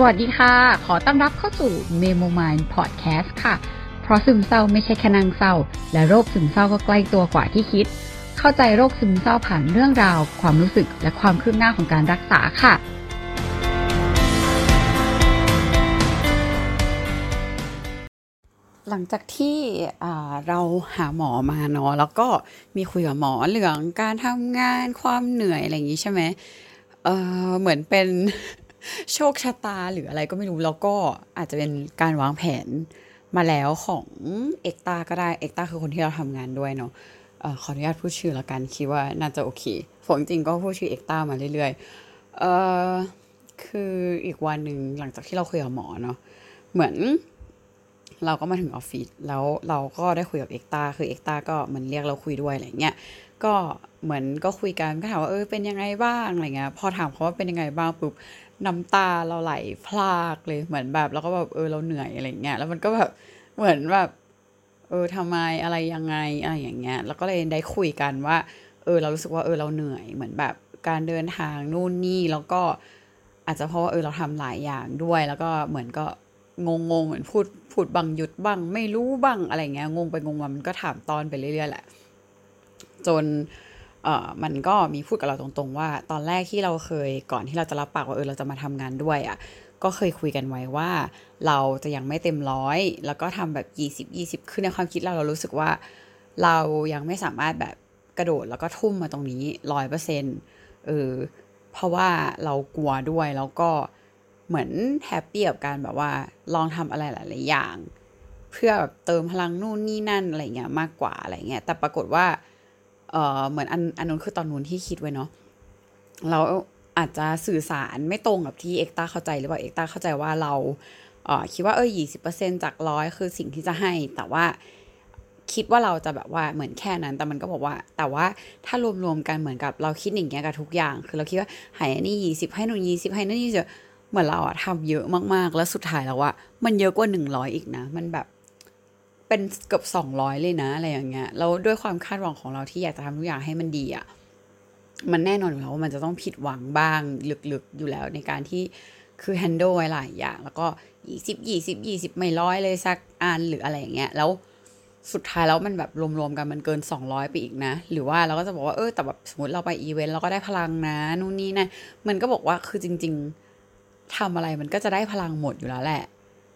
สวัสดีค่ะ ขอต้อนรับเข้าสู่ Memo Mind Podcast ค่ะ เพราะซึมเศร้าไม่ใช่แค่นางเศร้า และโรคซึมเศร้าก็ใกล้ตัวกว่าที่คิด เข้าใจโรคซึมเศร้าผ่านเรื่องราว ความรู้สึกและความคืบหน้าของการรักษาค่ะ หลังจากที่เราหาหมอมาเนาะแล้วก็มีคุยกับหมอเรื่องการทำงานความเหนื่อยอะไรอย่างนี้ใช่ไหมเออเหมือนเป็น โชคชะตาหรืออะไรก็ไม่รู้แล้วก็อาจจะเป็นการวางแผนมาแล้วของเอกตาก็ได้เอกตาคือคนที่เราทำงานด้วยเนาะออขออนุญาตพูดชื่อละกันคิดว่าน่าจะโอเคฝนจริงก็พูดชื่อเอกตามาเรื่อยๆเออคืออีกวันหนึ่งหลังจากที่เราคุยกับหมอเนาะเหมือนเราก็มาถึงออฟฟิศแล้วเราก็ได้คุยกับเอกตาคือเอกตาก็เหมันเรียกเราคุยด้วยอะไรเงี้ยก็เหมือนก็คุยกันก็ถามว่าเออเป็นยังไงบ้างอะไรเงี้ยพอถามเขาว่าเป็นยังไงบ้างปุ๊บ น้ำตาเราไหลพลากเลยเหมือนแบบเราก็แบบเออเราเหนื่อยอะไรเงี้ยแล้วมันก็แบบเหมือนแบบเออทำไมอะไรยังไงอะไรอย่างเงี้ยแล้วก็เลยได้คุยกันว่า เออ เรารู้สึกว่าเออเราเหนื่อยเหมือนแบบการเดินทางนู่นนี่แล้วก็อาจจะเพราะว่าเออเราทำหลายอย่างด้วย แล้วก็เหมือนก็งงงเหมือนพูดพูดบังหยุดบ้างไม่รู้บ้างอะไรเงี้ยงงไปงงมามันก็ถามตอนไปเรื่อยๆแหละ จน เอ่อมันก็มีพูดกับเราตรงๆว่า ตอนแรกที่เราเคยก่อนที่เราจะรับปากว่าเออเราจะมาทำงานด้วยอะ่ะก็เคยคุยกันไว้ว่า เราจะยังไม่เต็มร้อย แล้วก็ทำแบบยี่สิบยี่สิบคือในความคิดเราเรารู้สึกว่า เรายังไม่สามารถแบบกระโดดแล้วก็ทุ่มมาตรงนี้ร้อยเปอร์เซ็นต์เออเพราะว่าเรากลัวด้วยแล้วก็เหมือนแฮปปี้กับการแบบว่าลองทำอะไรหลาย ๆ อย่าง เพื่อแบบเติมพลังนู่นนี่นั่นอะไรเงี้ยมากกว่าอะไรเงี้ยแต่ปรากฏว่า เออเหมือนอันอันนู้นคือตอนนู้นที่คิดไว้เนาะเราอาจจะสื่อสารไม่ตรงกับที่เอกตาเข้าใจหรือเปล่าเอกตาเข้าใจว่าเราเออคิดว่าเออยี่สิบเปอร์เซ็นจากร้อยคือสิ่งที่จะให้ แต่ว่าคิดว่าเราจะแบบว่าเหมือนแค่นั้น แต่มันก็บอกว่า แต่ว่าถ้ารวมๆกันเหมือนกับเราคิดอย่างเงี้ยกับทุกอย่าง คือเราคิดว่าให้อันนี้ยี่สิบให้นูยี่สิบให้นั่นยี่สิบเหมือนเราอะทำเยอะมากๆ แล้วสุดท้ายแล้วว่ามันเยอะกว่าหนึ่งร้อยอีกนะ มันแบบ เป็นเกือบสองร้อยเลยนะอะไรอย่างเงี้ยแล้วด้วยความคาดหวังของเราที่อยากจะทำทุกอย่างให้มันดีอะมันแน่นอนอยู่แล้วว่ามันจะต้องผิดหวังบ้างลึกๆอยู่แล้วในการที่คือแฮนด์ลไว้หลายอย่าง แล้วก็ยี่สิบยี่สิบยี่สิบไม่ร้อยเลยสักอันหรืออะไรอย่างเงี้ยแล้วสุดท้ายแล้วมันแบบรวมๆกันมันเกิน 200 ไปอีกนะ หรือว่าเราก็จะบอกว่าเออแต่แบบสมมติเราไปอีเวนต์เราก็ได้พลังนะนู่นนี่นะมันก็บอกว่าคือจริง ๆทำอะไรมันก็จะได้พลังหมดอยู่แล้วแหละ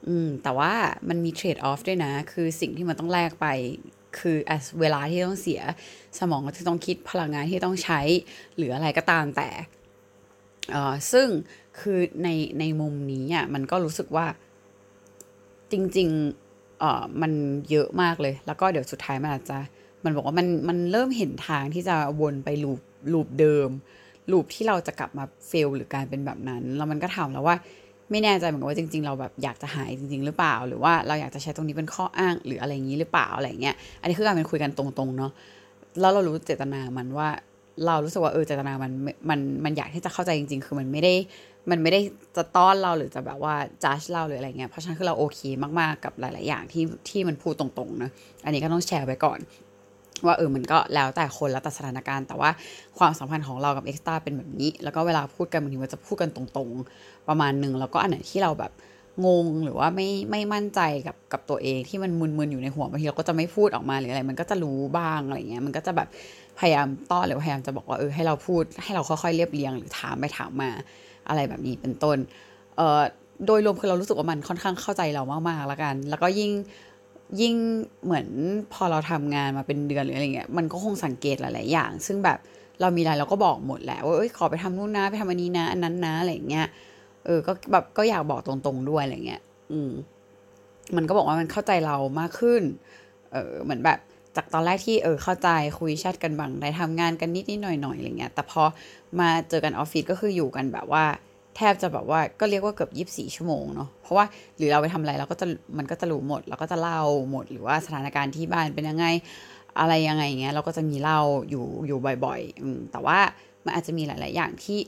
อืม แต่ว่ามันมีเทรดออฟด้วยนะ คือสิ่งที่มันต้องแลกไป คือเวลาที่ต้องเสียสมองที่ต้องคิดพลังงานที่ต้องใช้ หรืออะไรก็ตามแต่เอ่อซึ่งคือในในมุมนี้อะมันก็รู้สึกว่าจริงๆเอ่อมันเยอะมากเลย แล้วก็เดี๋ยวสุดท้ายมันอาจจะ มันบอกว่ามันมันเริ่มเห็นทางที่จะวนไปลูปลูปเดิมลูปที่เราจะกลับมาเฟลหรือการเป็นแบบนั้น แล้วมันก็ถามแล้วว่า ไม่แน่ใจเหมือนกันว่าจริง ๆ เราแบบอยากจะหายจริง ๆ หรือเปล่า หรือว่าเราอยากจะใช้ตรงนี้เป็นข้ออ้างหรืออะไรอย่างนี้หรือเปล่าอะไรเงี้ยอันนี้คือการเป็นคุยกันตรงๆเนาะแล้วเรารู้เจตนามันว่า เรารู้สึกว่าเออเจตนามันมันมันอยากที่จะเข้าใจจริง ๆ คือมันไม่ได้มันไม่ได้จะต้อนเราหรือจะแบบว่าจัดเราหรืออะไรเงี้ยเพราะฉะนั้นคือเราโอเคมากๆกับหลาย ๆ อย่างที่ที่มันพูดตรงๆนะอันนี้ก็ต้องแชร์ไว้ก่อน ว่าเออมันก็แล้วแต่คนแล้วแต่สถานการณ์ แต่ว่าความสัมพันธ์ของเรากับเอ็กซ์ต้าเป็นแบบนี้ แล้วก็เวลาพูดกันบางทีมันจะพูดกันตรงๆ ประมาณหนึ่งแล้วก็อันไหนที่เราแบบงงหรือว่าไม่ไม่มั่นใจกับกับตัวเองที่มันมึนๆอยู่ในหัวบางทีเราก็จะไม่พูดออกมาหรืออะไร มันก็จะรู้บ้างอะไรเงี้ยมันก็จะแบบพยายามต้อนหรือพยายามจะบอกว่าเออให้เราพูดให้เราค่อยๆเรียบเรียง หรือถามไปถามมาอะไรแบบนี้เป็นต้นเอ่อโดยรวมคือเรารู้สึกว่ามันค่อนข้างเข้าใจเรามากๆแล้วกัน แล้วก็ยิ่ง ยิ่งเหมือนพอเราทำงานมาเป็นเดือนหรืออะไรเงี้ยมันก็คงสังเกตหลาย ๆ อย่าง ซึ่งแบบเรามีอะไรเราก็บอกหมดแหละว่าเอ้ยขอไปทำนู่นนะไปทำอันนี้นะ อันนั้นนะอะไรเงี้ยเออก็แบบก็อยากบอกตรงๆด้วยอะไรเงี้ยอืมมันก็บอกว่ามันเข้าใจเรามากขึ้นเออเหมือนแบบจากตอนแรกที่เออเข้าใจคุยแชทกันบางได้ทำงานกันนิดนิดหน่อยหน่อยอะไรเงี้ยแต่พอมาเจอกันออฟฟิศก็คืออยู่กันแบบว่า แทบจะแบบว่าก็เรียกว่าเกือบยีิบสี่ชั่วโมงเนาะเพราะว่าหรือเราไปทำอะไรเราก็จะมันก็จะรู้หมดเราก็จะเล่าหมดหรือว่าสถานการณ์ที่บ้านเป็นยังไงอะไรยังไงเงี้ยเราก็จะมีเล่าอยู่อยู่บ่อยๆแต่ว่ามันอาจจะมีหลาย ๆ อย่างที่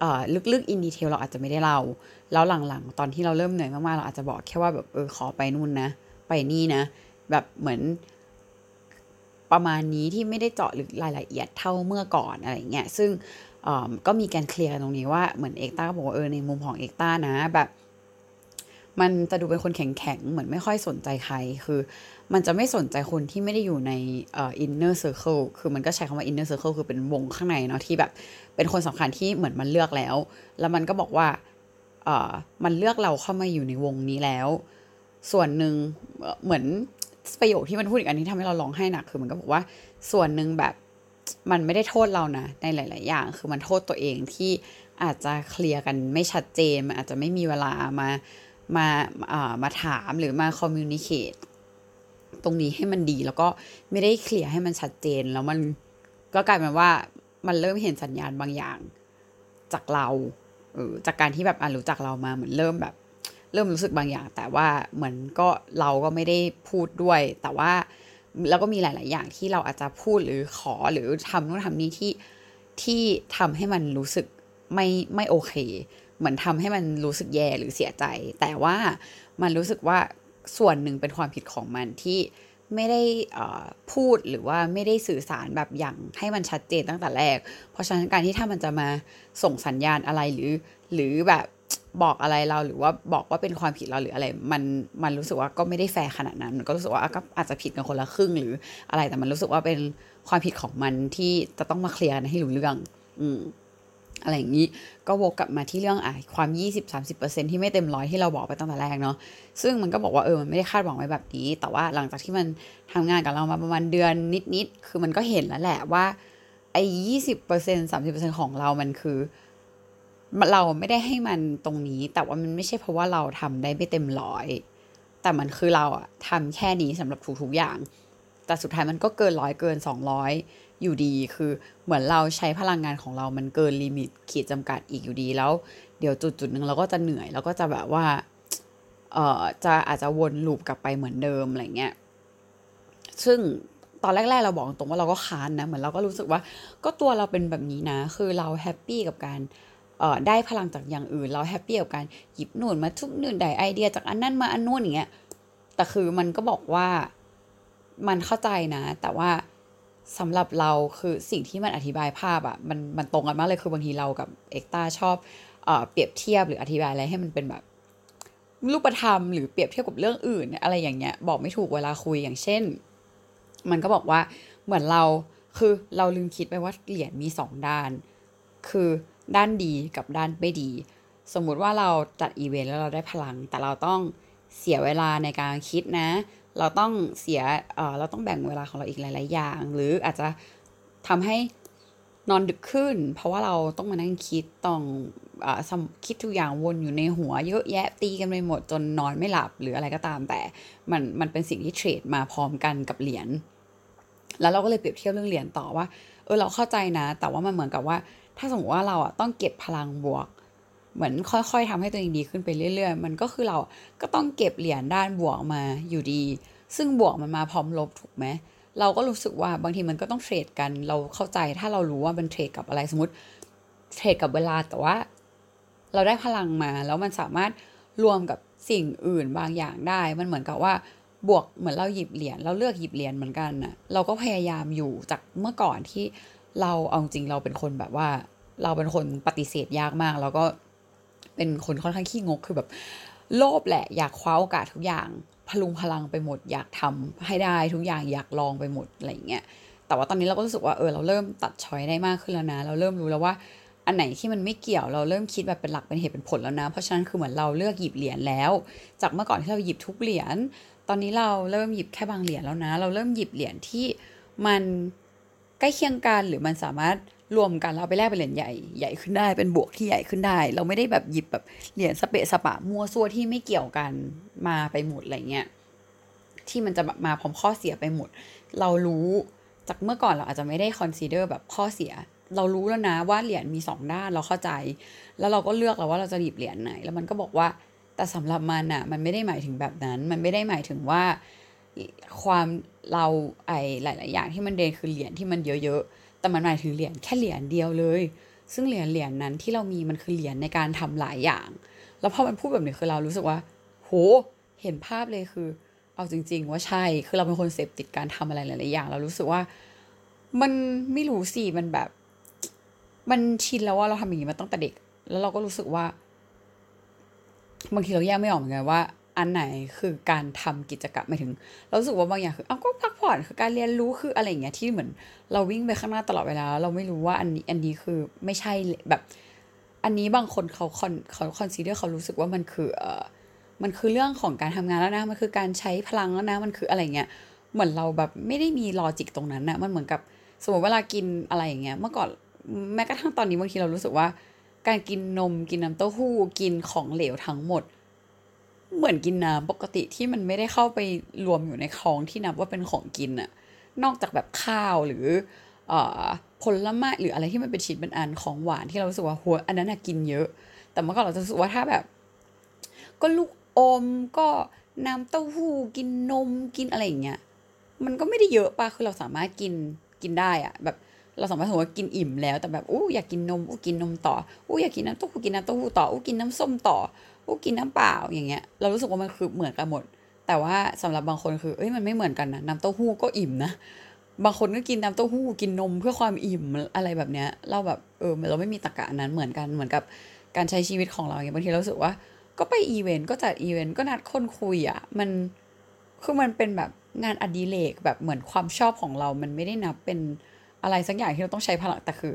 เอ่อลึกๆอินดีเทลเราอาจจะไม่ได้เล่าแล้วหลังๆ ตอนที่เราเริ่มเหนื่อยมาก ๆ เราอาจจะบอกแค่ว่าแบบเออขอไปนู่นนะ ไปนี่นะ แบบเหมือนประมาณนี้ที่ไม่ได้เจาะลึกรายละเอียดเท่าเมื่อก่อนอะไรเงี้ยซึ่ง ก็มีการเคลียร์กันตรงนี้ว่าเหมือนเอกต้าก็บอกว่าเออในมุมของเอกต้านะแบบมันจะดูเป็นคนแข็งแข็งเหมือนไม่ค่อยสนใจใคร คือมันจะไม่สนใจคนที่ไม่ได้อยู่ในเอ่อ inner circle คือมันก็ใช้คำว่า inner circle คือเป็นวงข้างในเนาะที่แบบ เป็นคนสำคัญที่เหมือนมันเลือกแล้ว แล้วมันก็บอกว่าเอ่อมันเลือกเราเข้ามาอยู่ในวงนี้แล้ว ส่วนหนึ่งเหมือนประโยคที่มันพูดอีกอันที่ทำให้เราร้องไห้หนัก คือมันก็บอกว่าส่วนหนึ่งแบบ มันไม่ได้โทษเรานะในหลาย ๆ อย่าง คือมันโทษตัวเองที่อาจจะเคลียร์กันไม่ชัดเจนมันอาจจะไม่มีเวลามามาอ่ามาถามหรือมาคอมมิวนิเคตตรงนี้ให้มันดีแล้วก็ไม่ได้เคลียร์ให้มันชัดเจน แล้วมันก็กลายเป็นว่ามันเริ่มเห็นสัญญาณบางอย่างจากเราเออจากการที่แบบอ่ารู้จักเรามาเหมือนเริ่มแบบ เริ่มรู้สึกบางอย่าง แต่ว่าเหมือนก็เราก็ไม่ได้พูดด้วย แต่ว่า แล้วก็มีหลาย ๆ อย่างที่เราอาจจะพูดหรือขอหรือทำนู่นทำนี่ที่ที่ทำให้มันรู้สึกไม่ไม่โอเค เหมือนทำให้มันรู้สึกแย่หรือเสียใจ แต่ว่ามันรู้สึกว่าส่วนหนึ่งเป็นความผิดของมันที่ไม่ได้พูดหรือว่าไม่ได้สื่อสารแบบอย่างให้มันชัดเจนตั้งแต่แรก เพราะฉะนั้นการที่ถ้ามันจะมาส่งสัญญาณอะไรหรือ หรือแบบ บอกอะไรเราหรือว่าบอกว่าเป็นความผิดเราหรืออะไร มันมันรู้สึกว่าก็ไม่ได้แฟร์ขนาดนั้นมันก็รู้สึกว่าก็อาจจะผิดกันคนละครึ่งหรืออะไรแต่มันรู้สึกว่าเป็นความผิดของมันที่จะต้องมาเคลียร์ให้รู้เรื่องอืมอะไรอย่างนี้ก็วกกลับมาที่เรื่องอะความ 20-30%ที่ไม่เต็มร้อยที่เราบอกไปตั้งแต่แรกเนาะซึ่งมันก็บอกว่าเออมันไม่ได้คาดหวังไว้แบบนี้ แต่ว่าหลังจากที่มันทำงานกับเรามาประมาณเดือนนิดๆคือมันก็เห็นแล้วแหละว่าไอ้ยี่สิบเปอร์เซ็นสามสิบเปอร์เซ็นของเรามันคือ เราไม่ได้ให้มันตรงนี้ แต่ว่ามันไม่ใช่เพราะว่าเราทำได้ไม่เต็มร้อย แต่มันคือเราอะทำแค่นี้สำหรับทุกๆอย่าง แต่สุดท้ายมันก็เกินร้อยเกินสองร้อยอยู่ดี คือเหมือนเราใช้พลังงานของเรามันเกิน limit ขีดจำกัดอีกอยู่ดีแล้ว เดี๋ยวจุดจุดหนึ่งเราก็จะเหนื่อยแล้วก็จะแบบว่า เอ่อ จะอาจจะวน loop กลับไปเหมือนเดิมอะไรเงี้ย ซึ่งตอนแรก ๆ เราบอกตรงว่าเราก็ค้านนะ เหมือนเราก็รู้สึกว่า ก็ตัวเราเป็นแบบนี้นะ คือเรา happy กับการ ได้พลังจากอย่างอื่น เรา happy กับการหยิบนู่นมาทำนู่นได้ไอเดียจากอันนั้นมาอันนู้นอย่างเงี้ยแต่คือมันก็บอกว่ามันเข้าใจนะ แต่ว่าสำหรับเราคือสิ่งที่มันอธิบายภาพอะมันมันตรงกันมากเลยคือบางทีเรากับเอ็กตาชอบเอ่อเปรียบเทียบหรืออธิบายอะไรให้มันเป็นแบบรูปธรรมหรือเปรียบเทียบกับเรื่องอื่น อะไรอย่างเงี้ยบอกไม่ถูกเวลาคุยอย่างเช่น มันก็บอกว่าเหมือนเราคือเราลืมคิดไปว่าเหรียญมีสองด้าน คือ ด้านดีกับด้านไม่ดี สมมุติว่าเราจัดอีเวนต์แล้วเราได้พลัง แต่เราต้องเสียเวลาในการคิดนะ เราต้องเสียเออเราต้องแบ่งเวลาของเราอีกหลาย ๆ อย่าง หรืออาจจะทำให้นอนดึกขึ้น เพราะว่าเราต้องมานั่งคิดต้องอคิดทุกอย่างวนอยู่ในหัวเยอะแยะตีกันไปหมดจนนอนไม่หลับหรืออะไรก็ตาม แต่มันมันเป็นสิ่งที่เทรดมาพร้อมกันกับเหรียญแล้วเราก็เลยเปรียบเทียบเรื่องเหรียญต่อว่าเออเราเข้าใจนะ แต่ว่ามันเหมือนกับว่า ถ้าสมมติว่าเราอะต้องเก็บพลังบวก เหมือนค่อยๆทำให้ตัวเองดีขึ้นไปเรื่อย ๆ มันก็คือเราก็ต้องเก็บเหรียญด้านบวกมาอยู่ดี ซึ่งบวกมันมาพร้อมลบถูกไหมเราก็รู้สึกว่าบางทีมันก็ต้องเทรดกัน เราเข้าใจถ้าเรารู้ว่ามันเทรดกับอะไรสมมติเทรดกับเวลาแต่ว่า เราได้พลังมาแล้วมันสามารถรวมกับสิ่งอื่นบางอย่างได้ มันเหมือนกับว่าบวกเหมือนเราหยิบเหรียญเราเลือกหยิบเหรียญเหมือนกันนะเราก็พยายามอยู่จากเมื่อก่อนที่ เราเอาจริงเราเป็นคนแบบว่า เราเป็นคนปฏิเสธยากมาก แล้วก็เป็นคนค่อนข้างขี้งกคือแบบ โลภแหละอยากคว้าโอกาสทุกอย่างพลุงพลังไปหมด อยากทำให้ได้ทุกอย่างอยากลองไปหมดอะไรเงี้ยแต่ว่าตอนนี้เราก็รู้สึกว่าเออเราเริ่มตัดช้อยได้มากขึ้นแล้วนะ เราเริ่มรู้แล้วว่าอันไหนที่มันไม่เกี่ยวเราเริ่มคิดแบบเป็นหลักเป็นเหตุเป็นผลแล้วนะ เพราะฉะนั้นคือเหมือนเราเลือกหยิบเหรียญแล้ว จากเมื่อก่อนที่เราหยิบทุกเหรียญตอนนี้เราเริ่มหยิบแค่บางเหรียญแล้วนะ เราเริ่มหยิบเหรียญที่มัน ใกล้เคียงกันหรือมันสามารถรวมกันแล้วไปแลกเป็นเหรียญใหญ่ใหญ่ขึ้นได้เป็นบวกที่ใหญ่ขึ้นได้ เราไม่ได้แบบหยิบแบบเหรียญสเปะสปะมัวซัวที่ไม่เกี่ยวกันมาไปหมดอะไรเงี้ยที่มันจะมาพร้อมข้อเสียไปหมด เรารู้จากเมื่อก่อนเราอาจจะไม่ได้คอนซีเดอร์แบบข้อเสีย เรารู้แล้วนะว่าเหรียญมีสองด้านเราเข้าใจ แล้วเราก็เลือกแล้วว่าเราจะหยิบเหรียญไหน แล้วมันก็บอกว่าแต่สำหรับมันอะมันไม่ได้หมายถึงแบบนั้น มันไม่ได้หมายถึงว่า ความเราไอหลาย ๆ อย่างที่มันเด่นคือเหรียญที่มันเยอะ ๆ แต่มันหมายถึงเหรียญแค่เหรียญเดียวเลย ซึ่งเหรียญเหรียญนั้นที่เรามีมันคือเหรียญในการทำหลายอย่าง แล้วพอมันพูดแบบนี้คือเรารู้สึกว่า โห เห็นภาพเลยคือ เอาจริง ๆ ว่าใช่ คือเราเป็นคนเสพติดการทำอะไรหลาย ๆ อย่าง เรารู้สึกว่า มันไม่รู้สิ มันแบบ มันชินแล้วว่าเราทำอย่างนี้มาตั้งแต่เด็ก แล้วเราก็รู้สึกว่า บางทีเราแยกไม่ออกเหมือนกันว่า อันไหนคือการทำกิจกรรมหมายถึง เราสึกว่าบางอย่างคือเอาก็พักผ่อนคือการเรียนรู้คืออะไรอย่างเงี้ยที่เหมือน เราวิ่งไปข้างหน้าตลอดเวลา เราไม่รู้ว่าอันนี้อันนี้คือไม่ใช่แบบ อันนี้บางคนเขา con เขา consider เขารู้สึกว่ามันคือเออมันคือเรื่องของการทำงานแล้วนะ มันคือการใช้พลังแล้วนะ มันคืออะไรเงี้ย เหมือนเราแบบไม่ได้มี logic ตรงนั้นนะมันเหมือนกับสมมติเวลากินอะไรอย่างเงี้ย เมื่อก่อนแม้กระทั่งตอนนี้บางทีเรารู้สึกว่า การกินนมกินน้ำเต้าหู้กินของเหลวทั้งหมด เหมือนกินน้ำปกติที่มันไม่ได้เข้าไปรวมอยู่ในคลองที่นับว่าเป็นของกินอะนอกจากแบบข้าวหรืออผลไม้หรืออะไรที่มันเป็นชิ้นเป็นอันของหวานที่เรารู้สึกว่าหัวอันนั้นกินเยอะ แต่เมื่อก่อนเราจะรู้สึกว่าถ้าแบบ ก็ลูกอมก็น้ำเต้าหู้กินนมกินอะไรอย่างเงี้ยมันก็ไม่ได้เยอะป่ะคือเราสามารถกินกินได้อะแบบเราสามารถสมมติว่ากินอิ่มแล้วแต่แบบอู้อยากกินนมอู้กินนมต่ออู้อยากกินน้ำเต้าหู้กินน้ำเต้าหู้ต่ออู้กินน้ำส้มต่อ อู้กินน้ำเปล่าอย่างเงี้ย เรารู้สึกว่ามันคือเหมือนกันหมด แต่ว่าสำหรับบางคนคือเอ้ยมันไม่เหมือนกันนะน้ำเต้าหู้ก็อิ่มนะบางคนก็กินน้ำเต้าหู้กินนมเพื่อความอิ่มอะไรแบบเนี้ย เราแบบเออเราไม่มีตรรกะนั้นเหมือนกันเหมือนกับการใช้ชีวิตของเราอย่างบางทีเราสึกว่า ก็ไปอีเวนต์ก็จัดอีเวนต์ก็นัดคนคุยอะ่ะมันคือมันเป็นแบบงานอดิเรกแบบเหมือนความชอบของเรา มันไม่ได้นับเป็นอะไรสักอย่างที่เราต้องใช้พลังแต่คือ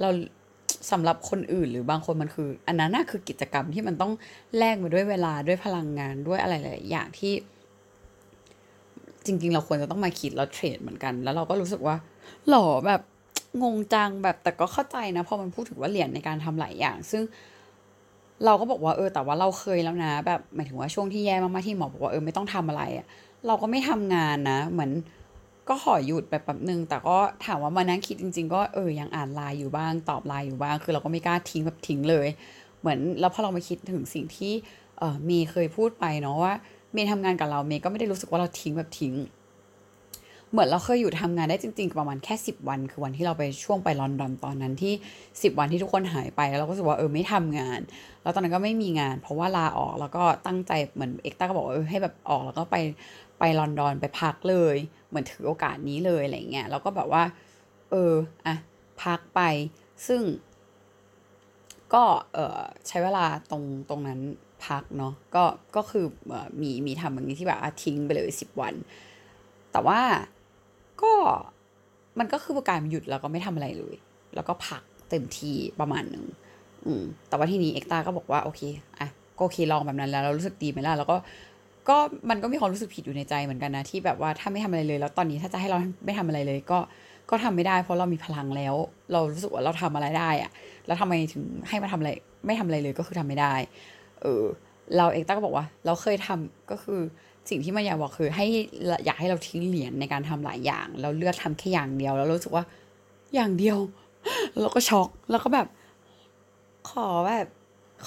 เรา สำหรับคนอื่นหรือบางคนมันคือ อันนั้นน่ะคือกิจกรรมที่มันต้องแลกมาด้วยเวลาด้วยพลังงานด้วยอะไรหลายอย่างที่ จริง ๆ เราควรจะต้องมาคิดแล้วเทรดเหมือนกัน แล้วเราก็รู้สึกว่าหล่อแบบงงจังแบบแต่ก็เข้าใจนะพอมันพูดถึงว่าเหรียญในการทำหลายอย่าง ซึ่งเราก็บอกว่าเออ แต่ว่าเราเคยแล้วนะ แบบหมายถึงว่าช่วงที่แย่มากๆที่หมอบอกว่าเออไม่ต้องทำอะไรอะเราก็ไม่ทำงานนะ เหมือน ก็ขอหยุดไปแป๊บนึง แต่ก็ถามว่ามานั่งคิดจริง ๆ ก็เออยังอ่านไลน์อยู่บ้าง ตอบไลน์อยู่บ้าง คือเราก็ไม่กล้าทิ้งแบบทิ้งเลย เหมือนแล้วพอเรามาคิดถึงสิ่งที่เออเมย์เคยพูดไปเนาะว่าเมย์ทำงานกับเราเมย์ก็ไม่ได้รู้สึกว่าเราทิ้งแบบทิ้ง เหมือนเราเคยอยู่ทำงานได้จริง ๆ ประมาณแค่สิบวัน คือวันที่เราไปช่วงไปลอนดอนตอนนั้นที่สิบวันที่ทุกคนหายไปแล้วเราก็รู้สึกว่าเออไม่ทำงาน แล้วตอนนั้นก็ไม่มีงาน เพราะว่าลาออกแล้วก็ตั้งใจเหมือนเอ็กต้าก็บอกเออให้แบบออกแล้วก็ไปไปลอนดอนไปพักเลย เหมือนถือโอกาสนี้เลยอะไรเงี้ยแล้วก็แบบว่า เอออะพักไปซึ่ง ก็เออใช้เวลาตรงตรงนั้นพักเนาะก็ก็คือมีมีทำอย่างนี้ที่แบบทิ้งไปเลยสิบวัน แต่ว่า ก็มันก็คือการหยุดแล้วก็ไม่ทำอะไรเลย แล้วก็พักเต็มที่ประมาณหนึ่งอืมแต่ว่าที่นี้เอกตาก็บอกว่าโอเคอะก็โอเคลองแบบนั้นแล้วเรารู้สึกดีไหมล่ะแล้วก็ก็มันก็มีความรู้สึกผิดอยู่ในใจเหมือนกันนะที่แบบว่าถ้าไม่ทำอะไรเลย แล้วตอนนี้ถ้าจะให้เราไม่ทำอะไรเลย ก็ก็ทำไม่ได้ เพราะเรามีพลังแล้ว เรารู้สึกว่าเราทำอะไรได้อะแล้วทำไมถึงให้มาทำอะไร ไม่ทำอะไรเลยก็คือทำไม่ได้ เออ เราเองต้าก็บอกว่า เราเคยทำก็คือ สิ่งที่มันอยากบอกคือให้อยากให้เราทิ้งเหรียญในการทำหลายอย่าง เราเลือกทำแค่อย่างเดียว แล้วรู้สึกว่าอย่างเดียวเราก็ช็อกแล้วก็แบบ ขอแบบ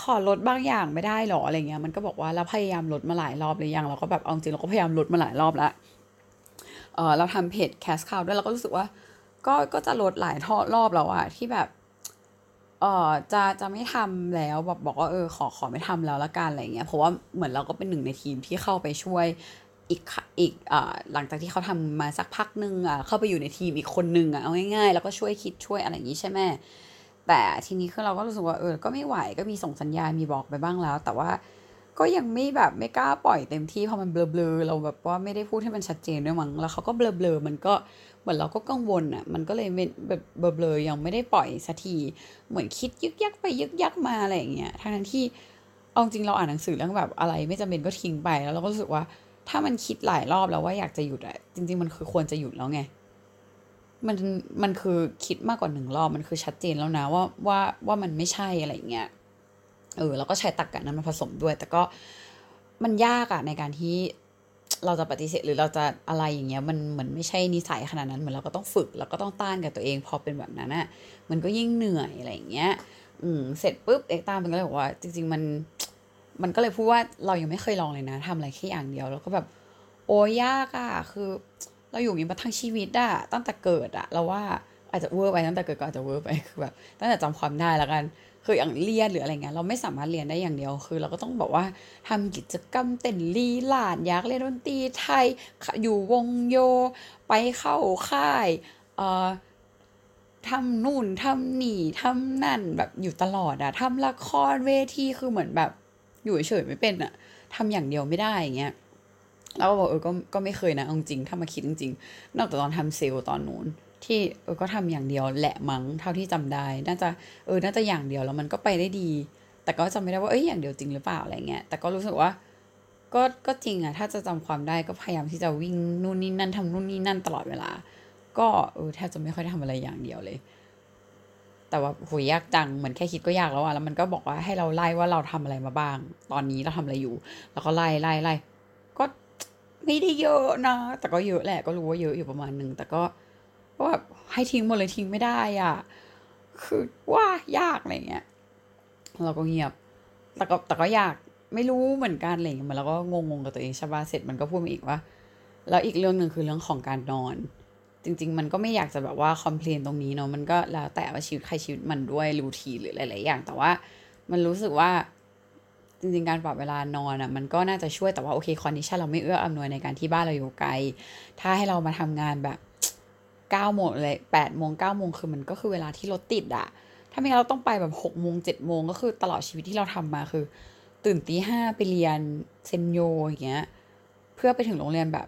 ขอลดบางอย่างไม่ได้หรออะไรเงี้ยมันก็บอกว่าเราพยายามลดมาหลายรอบเลยยังเราก็แบบเอาจริงเราก็พยายามลดมาหลายรอบแล้วเออเราทำเพจแคสคาวด้วยเราก็รู้สึกว่า ก็ก็จะลดหลายทอดรอบแล้วอะที่แบบ เออจะจะไม่ทำแล้วแบบบอกว่าเออขอขอไม่ทำแล้วละกันอะไรเงี้ยเพราะว่าเหมือนเราก็เป็นหนึ่งในทีมที่เข้าไปช่วยอีกอีกอ่าหลังจากที่เขาทำมาสักพักนึงอะเข้าไปอยู่ในทีมอีกคนนึงอะเอาง่ายๆ แล้วก็ช่วยคิดช่วยอะไรอย่างนี้ใช่ไหมแต่ทีนี้คือเราก็รู้สึกว่าเออก็ไม่ไหวก็มีส่งสัญญาณมีบอกไปบ้างแล้ว แต่ว่าก็ยังไม่แบบไม่กล้าปล่อยเต็มที่เพราะมันเบลอๆเราแบบว่าไม่ได้พูดให้มันชัดเจนด้วยมั้งแล้วเขาก็เบลอๆมันก็ เหมือนเราก็กังวลอะมันก็เลยแบบเบลอๆยังไม่ได้ปล่อยสักที เหมือนคิดยึกยักไปยึกยักมาอะไรอย่างเงี้ยทั้งที่เอาจริงเราอ่านหนังสือเรื่องแบบอะไรไม่จำเป็นก็ทิ้งไปแล้วเราก็รู้สึกว่าถ้ามันคิดหลายรอบแล้วว่าอยากจะหยุดอะจริง ๆ มันคือควรจะหยุดแล้วไงมันมันคือคิดมากกว่าหนึ่งรอบมันคือชัดเจนแล้วนะว่าว่าว่ามันไม่ใช่อะไรเงี้ยเออแล้วก็ใช้ตักกะนั้นมาผสมด้วย แต่ก็มันยากอะในการที่ เราจะปฏิเสธหรือเราจะอะไรอย่างเงี้ยมันเหมือนไม่ใช่นิสัยขนาดนั้นเหมือนเราก็ต้องฝึกแล้วก็ต้องต้านกับตัวเองพอเป็นแบบนั้นอะมันก็ยิ่งเหนื่อยอะไรอย่างเงี้ยอืมเสร็จปุ๊บเอกตามันก็เลยบอกว่าจริง ๆ มันมันก็เลยพูดว่าเรายังไม่เคยลองเลยนะทำอะไรแค่อย่างเดียว แล้วก็แบบโอ้ยากอะคือเราอยู่อย่างนี้มาทั้งชีวิตอะตั้งแต่เกิดอะเราว่าอาจจะเวอร์ไปตั้งแต่เกิดก็อาจจะเวอร์ไปคือแบบตั้งแต่จำความได้แล้วกัน คืออย่างเรียนหรืออะไรเงี้ยเราไม่สามารถเรียนได้อย่างเดียว คือเราก็ต้องบอกว่าทำกิจกรรมเต้นลีลาดอยากเล่นดนตรีไทยอยู่วงโย ไปเข้าค่ายเอ่อทำนู่นทำนี่ทำนั่นแบบอยู่ตลอดอะทำละครเวทีคือเหมือนแบบอยู่เฉยไม่เป็นอะทำอย่างเดียวไม่ได้อย่างเงี้ยแล้วก็บอกเออก็ก็ไม่เคยนะจริงถ้ามาคิดจริงๆนอกจากตอนทำเซลล์ตอนนู้น ที่เออก็ทำอย่างเดียวแหละมั้งเท่าที่จำได้ น่าจะเออน่าจะอย่างเดียวแล้วมันก็ไปได้ดี แต่ก็จำไม่ได้ว่าเอ้ยอย่างเดียวจริงหรือเปล่าอะไรเงี้ยแต่ก็รู้สึกว่าก็ก็จริงอะถ้าจะจำความได้ก็พยายามที่จะวิ่งนู่นนี่นั่นทำนู่นนี่นั่นตลอดเวลา ก็เออแทบจะไม่ค่อยได้ทำอะไรอย่างเดียวเลย แต่ว่าโหยากจังเหมือนแค่คิดก็ยากแล้วอะแล้วมันก็บอกว่าให้เราไล่ว่าเราทำอะไรมาบ้าง ตอนนี้เราทำอะไรอยู่ แล้วก็ไล่ไล่ไล่ก็ไม่ได้เยอะนะ แต่ก็เยอะแหละก็รู้ว่าเยอะอยู่ประมาณหนึ่งแต่ก็ ก็แบบให้ทิ้งหมดเลยทิ้งไม่ได้อะ คือว่ายากอะไรเงี้ย เราก็เงียบ แต่ก็แต่ก็อยากไม่รู้เหมือนกันอะไรเงี้ยมันแล้วก็งงๆกับตัวเองใช่ป่ะเสร็จมันก็พูดมาอีกว่า แล้วอีกเรื่องหนึ่งคือเรื่องของการนอน จริง ๆ มันก็ไม่อยากจะแบบว่า complain ตรงนี้เนาะ มันก็แล้วแต่ว่าชีวิตใครชีวิตมันด้วย routine หรือหลาย ๆ อย่าง แต่ว่ามันรู้สึกว่าจริงๆ การปรับเวลานอนอะ่ะมันก็น่าจะช่วยแต่ว่าโอเค condition เราไม่เอื้ออำนวยในการที่บ้านเราอยู่ไกล ถ้าให้เรามาทำงานแบบ เก้าโมงเลยแปดโมงเก้าโมงคือมันก็คือเวลาที่รถติดอะถ้าไม่งั้นเราต้องไปแบบหกโมงเจ็ดโมงก็คือตลอดชีวิตที่เราทำมาคือ ตื่นตีห้าไปเรียนเซนโยอย่างเงี้ยเพื่อไปถึงโรงเรียนแบบ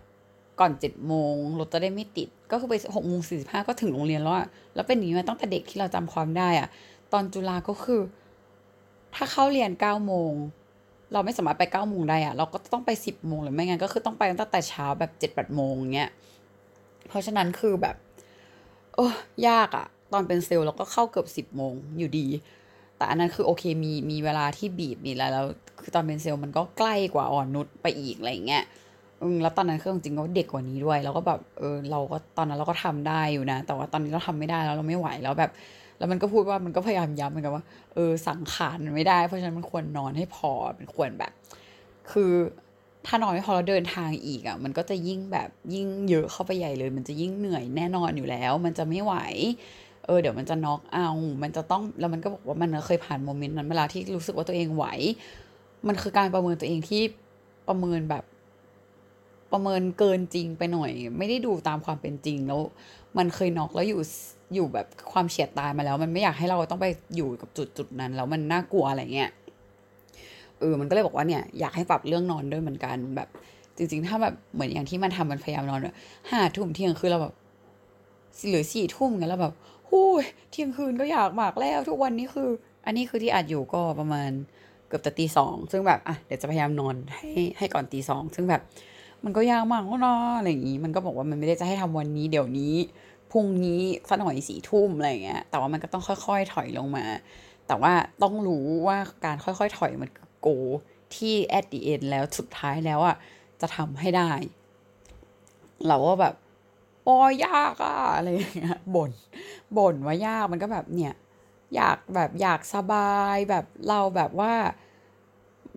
ก่อนเจ็ดโมงรถจะได้ไม่ติด ก็คือไปหกโมงสี่สิบห้าก็ถึงโรงเรียนแล้วอะแล้วเป็นอย่างนี้มาตั้งแต่เด็กที่เราจำความได้อะตอนจุฬาก็คือ ถ้าเข้าเรียนเก้าโมงเราไม่สามารถไปเก้าโมงได้อะเราก็ต้องไปสิบโมงหรือไม่งั้นก็คือต้องไปตั้งแต่เช้าแบบเจ็ดแปดโมงเงี้ยเพราะฉะนั้นคือแบบ โอ้ยากอะตอนเป็นเซลล์เราก็เข้าเกือบสิบโมงอยู่ดี แต่อันนั้นคือโอเคมีมีเวลาที่บีบมีอะไรแล้วคือตอนเป็นเซลล์มันก็ใกล้กว่าอ่อนนุชไปอีกอะไรเงี้ยอืมแล้วตอนนั้นเครื่องจริงก็เด็กกว่านี้ด้วย แล้วก็แบบเออเราก็ตอนนั้นเราก็ทำได้อยู่นะ แต่ว่าตอนนี้เราทำไม่ได้แล้วเราไม่ไหวแล้วแบบ แล้วมันก็พูดว่ามันก็พยายามย้ำเหมือนกันว่าเออสังขารมันไม่ได้ เพราะฉะนั้นมันควรนอนให้พอมันควรแบบ คือ ถ้านอนไม่พอเราเดินทางอีกอะ่ะ มันก็จะยิ่งแบบยิ่งเยอะเข้าไปใหญ่เลย มันจะยิ่งเหนื่อยแน่นอนอยู่แล้ว มันจะไม่ไหว เออเดี๋ยวมันจะน็อกเอา มันจะต้องแล้วมันก็บอกว่ามันเคยผ่านโมเมนต์นั้นเวลาที่รู้สึกว่าตัวเองไหว มันคือการประเมินตัวเองที่ประเมินแบบประเมินเกินจริงไปหน่อย ไม่ได้ดูตามความเป็นจริงแล้ว มันเคยน็อกแล้วอยู่อยู่แบบความเฉียดตายมาแล้ว มันไม่อยากให้เราต้องไปอยู่กับจุดจุดนั้นแล้วมันน่ากลัวอะไรเงี้ย เออมันก็เลยบอกว่าเนี่ยอยากให้ปรับเรื่องนอนด้วยเหมือนกันแบบ จริง ๆ ถ้าแบบเหมือนอย่างที่มันทำมันพยายามนอนห้าทุ่มเที่ยงคือเราแบบหรือสี่ทุ่มกันแล้วแบบหูยเที่ยงคืนก็อยากมากแล้วทุกวันนี้คือ อันนี้คือที่อัดอยู่ก็ประมาณเกือบจะตีสองซึ่งแบบอะเดี๋ยวจะพยายามนอนให้ให้ก่อนตีสองซึ่งแบบ มันก็ยากมากเนาะอะไรอย่างนี้มันก็บอกว่ามันไม่ได้จะให้ทำวันนี้เดี๋ยวนี้พรุ่งนี้สักหน่อยสี่ทุ่มอะไรเงี้ยแต่ว่ามันก็ต้องค่อยๆถอยลงมา แต่ว่าต้องรู้ว่าการค่อยๆถอยมัน โกที่ at the end แล้วสุดท้ายแล้วอะจะทำให้ได้ เราก็แบบโอ้ยากอะอะไรอย่างเงี้ยบ่นบ่นว่ายากมันก็แบบเนี่ย อยากแบบอยากสบายแบบเราแบบว่า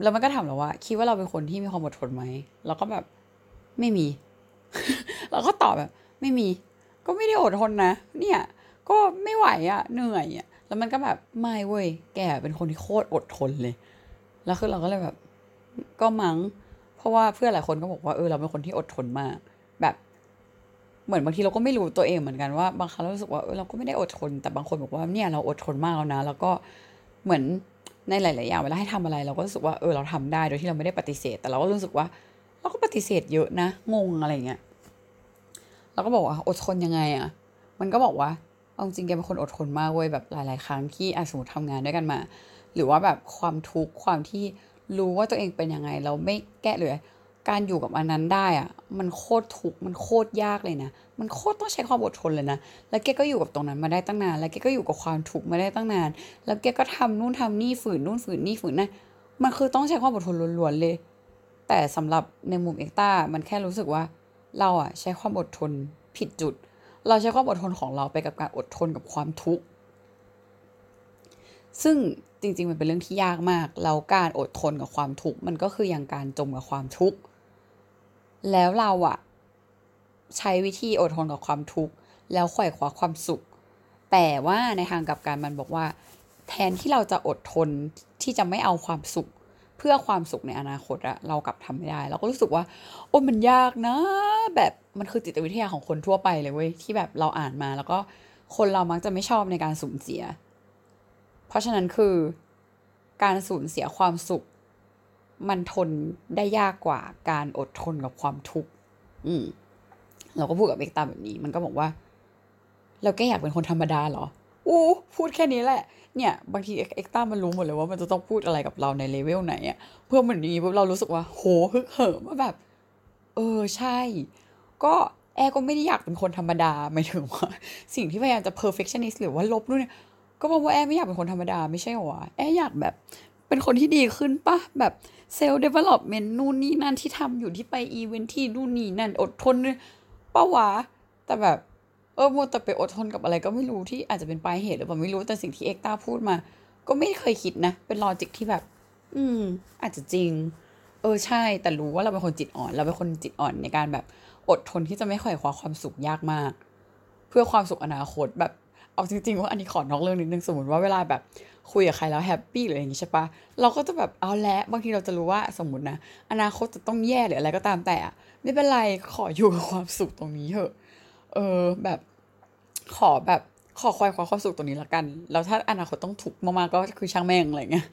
แล้วมันก็ถามเราว่า คิดว่าเราเป็นคนที่มีความอดทนไหมเราก็แบบไม่มี เราก็ตอบแบบ ไม่มี ก็ไม่ได้อดทนนะเนี่ย ก็ไม่ไหวอะ่ะเหนื่อยอะ่ะแล้วมันก็แบบไม่เว้ยแกเป็นคนที่โคตรอดทนเลย แล้วคือเราก็เลยแบบ ก็มั้ง เพราะว่าเพื่อนหลายคนก็บอกว่าเออเราเป็นคนที่อดทนมาก แบบเหมือนบางทีเราก็ไม่รู้ตัวเองเหมือนกันว่าบางครั้งเรารู้สึกว่าเออเราก็ไม่ได้อดทน แต่บางคนบอกว่าเนี่ยเราอดทนมากแล้วนะ แล้วก็เหมือนในหลาย ๆ อย่างเวลาให้ทำอะไร เราก็รู้สึกว่าเออเราทำได้โดยที่เราไม่ได้ปฏิเสธ แต่เราก็รู้สึกว่า เราก็ปฏิเสธเยอะนะงงอะไรเงี้ยเราก็บอกว่าอดทนยังไงอะ่ะ มันก็บอกว่าเอาจริงแกเป็นคนอดทนมากเว้ยแบบหลาย ๆ ครั้งที่อาสมมติทำงานด้วยกันมา หรือว่าแบบความทุกข์ความที่รู้ว่าตัวเองเป็นยังไงเราไม่แก้เลยการอยู่กับอันนั้นได้อะมันโคตรทุกข์มันโคตรยากเลยนะ มันโคตรต้องใช้ความอดทนเลยนะ แล้วแกก็อยู่กับตรงนั้นมาได้ตั้งนาน แล้วแกก็อยู่กับความทุกข์มาได้ตั้งนาน แล้วแกก็ทำนู่นทำนี่ฝืนนู่นฝืนนี่ฝืนนั่นมันคือต้องใช้ความอดทนล้วนๆเลย แต่สำหรับในมุมเอ็กต้ามันแค่รู้สึกว่า เราอะใช้ความอดทนผิดจุด เราใช้ความอดทนของเราไปกับการอดทนกับความทุกข์ซึ่ง จริง ๆ มันเป็นเรื่องที่ยากมาก แล้วการอดทนกับความทุกข์มันก็คืออย่างการจมกับความทุกข์ แล้วเราอะใช้วิธีอดทนกับความทุกข์แล้วขวายคว้าความสุข แต่ว่าในทางกลับกันมันบอกว่า แทนที่เราจะอดทนที่จะไม่เอาความสุข เพื่อความสุขในอนาคตอะเรากลับทำไม่ได้ เราก็รู้สึกว่า โอ้มันยากนะ แบบมันคือจิตวิทยาของคนทั่วไปเลยเว้ยที่แบบเราอ่านมาแล้วก็คนเรามักจะไม่ชอบในการสูญเสีย เพราะฉะนั้นคือการสูญเสียความสุข มันทนได้ยากกว่าการอดทนกับความทุกข์อืมเราก็พูดกับเอกตาแบบนี้ มันก็บอกว่า เราแค่อยากเป็นคนธรรมดาเหรออู้พูดแค่นี้แหละ เนี่ย บางทีเอ็กต้ามันรู้หมดเลยว่ามันจะต้องพูดอะไรกับเราในเลเวลไหนอะเพื่อเหมือนนี้ปุ๊บเรารู้สึกว่า โหฮึกเหิมว่าแบบ เออใช่ ก็แอร์ก็ไม่ได้อยากเป็นคนธรรมดาหมายถึงว่า สิ่งที่พยายามจะ perfectionist หรือว่าลบนู่นเนี่ย ก็เพราะว่าแอร์ไม่อยากเป็นคนธรรมดาไม่ใช่หรอแอร์อยากแบบเป็นคนที่ดีขึ้นปะแบบself-development นู่นนี่นั่นที่ทำอยู่ที่ไปอีเวนท์ที่นู่นนี่นั่นอดทนเลยปะวะแต่แบบเออมัวแต่ไปอดทนกับอะไรก็ไม่รู้ที่อาจจะเป็นปลายเหตุหรือเปล่าไม่รู้แต่สิ่งที่เอ็กตาพูดมา ก็ไม่เคยคิดนะ เป็น logic ที่แบบ อืม อาจจะจริง เออใช่ แต่รู้ว่าเราเป็นคนจิตอ่อน เราเป็นคนจิตอ่อนในการแบบอดทนที่จะไม่ค่อยคว้าความสุขยากมาก เพื่อความสุขอนาคตแบบ เอาจริงๆว่าอันนี้ขอนอกเรื่องนิดนึงสมมติว่าเวลาแบบคุยกับใครแล้วแฮปปี้หรืออย่างนี้ใช่ปะเราก็จะแบบเอาแล้วบางทีเราจะรู้ว่าสมมตินะอนาคตจะต้องแย่หรืออะไรก็ตามแต่ไม่เป็นไรขออยู่กับความสุขตรงนี้เถอะ เออแบบขอแบบขอคอยความความสุขตรงนี้ละกัน แล้วถ้าอนาคตต้องถูกมากๆก็คือช่างแม่งอะไรเงี้ย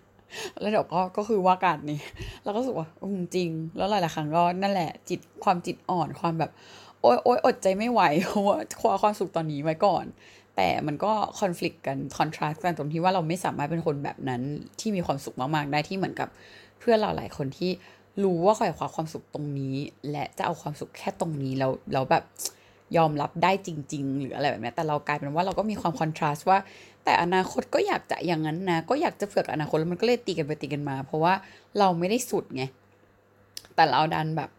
แล้วเดี๋ยวก็ก็คือว่ากันนี่เราก็รู้สึกว่าอืมจริง แล้วหลายๆครั้งก็นั่นแหละจิตความจิตอ่อนความแบบโอ๊ยโอ๊ยอดใจไม่ไหวเพราะว่าควาความสุขตอนนี้ไว้ก่อน แต่มันก็คอน FLICT กันคอนทราสต์กันตรงที่ว่าเราไม่สามารถเป็นคนแบบนั้นที่มีความสุขมากๆ ได้ที่เหมือนกับเพื่อนเราหลายคนที่รู้ว่าคอยคว้าความสุขตรงนี้ และจะเอาความสุขแค่ตรงนี้แล้วแล้วแบบยอมรับได้จริง ๆ หรืออะไรแบบนี้แต่เรากลายเป็นว่าเราก็มีความคอนทราสต์ว่า แต่อนาคตก็อยากจะอย่างนั้นนะ ก็อยากจะเผือกอนาคตแล้วมันก็เลยตีกันไปตีกันมา เพราะว่าเราไม่ได้สุดไงแต่เราดันแบบ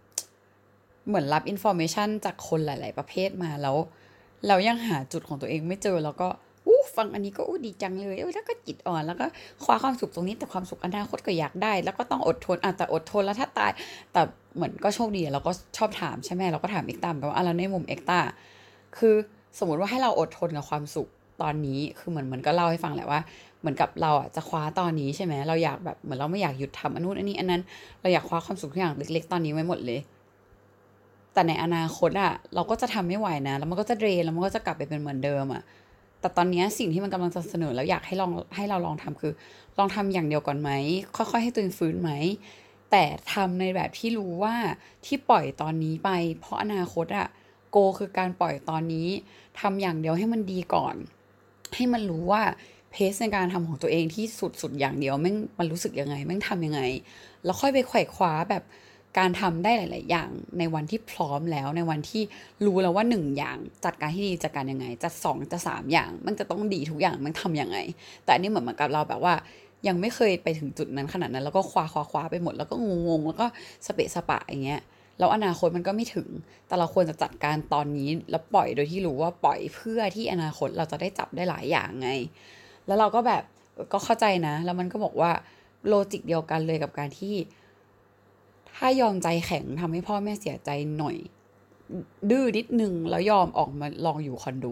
เหมือนรับ information จากคนหลาย ๆ ประเภทมาแล้ว เรายังหาจุดของตัวเองไม่เจอแล้วก็อู้ฟังอันนี้ก็อู้ดีจังเลยเออแล้วก็จิตอ่อนแล้วก็คว้าความสุขตรงนี้แต่ความสุขอนาคตก็อยากได้ แล้วก็ต้องอดทนอะแต่อดทนแล้วถ้าตาย แต่เหมือนก็โชคดีเราก็ชอบถามใช่ไหมเราก็ถามเอกตามกันว่าอะแล้วในมุมเอ็กตาคือสมมติว่าให้เราอดทนกับความสุขตอนนี้คือเหมือนเหมือนก็เล่าให้ฟังแหละว่าเหมือนกับเราอะจะคว้าตอนนี้ใช่ไหมเราอยากแบบเหมือนเราไม่อยากหยุดทำอันนู้นอันนี้อันนั้น เราอยากคว้าความสุขทุกอย่างเล็ก ๆ ตอนนี้ไว้หมดเลย แต่ในอนาคตอะเราก็จะทำไม่ไหวนะ แล้วมันก็จะเดรนแล้วมันก็จะกลับไปเป็นเหมือนเดิมอะแต่ตอนนี้สิ่งที่มันกำลังจะเสนอแล้วอยากให้ลองให้เราลองทำคือ ลองทำอย่างเดียวก่อนไหมค่อยๆ ให้ตัวเองฟื้นไหมแต่ทำในแบบที่รู้ว่าที่ปล่อยตอนนี้ไป เพราะอนาคตอะโกคือการปล่อยตอนนี้ทำอย่างเดียวให้มันดีก่อน ให้มันรู้ว่าเพสในการทำของตัวเองที่สุดๆอย่างเดียวแม่งมันรู้สึกยังไงแม่งทำยังไง แล้วค่อยไปไขว่คว้าแบบ การทำได้หลาย ๆ อย่างในวันที่พร้อมแล้วในวันที่รู้แล้วว่าหนึ่งอย่างจัดการให้ดีจัดการยังไง จัดสองจะสามอย่าง มันจะต้องดีทุกอย่างมันทำยังไง แต่อันนี้เหมือนเหมือนกับเราแบบว่า ยังไม่เคยไปถึงจุดนั้นขนาดนั้น แล้วก็คว้าคว้าคว้าไปหมดแล้วก็งงแล้วก็สเปะสปะอย่างเงี้ยแล้วอนาคตมันก็ไม่ถึง แต่เราควรจะจัดการตอนนี้แล้วปล่อยโดยที่รู้ว่าปล่อยเพื่อที่อนาคตเราจะได้จับได้หลายอย่างไง แล้วเราก็แบบก็เข้าใจนะ แล้วมันก็บอกว่าโลจิกเดียวกันเลยกับการที่ ถ้ายอมใจแข็งทำให้พ่อแม่เสียใจหน่อย ดื้อนิดนึงแล้วยอมออกมาลองอยู่คอนโด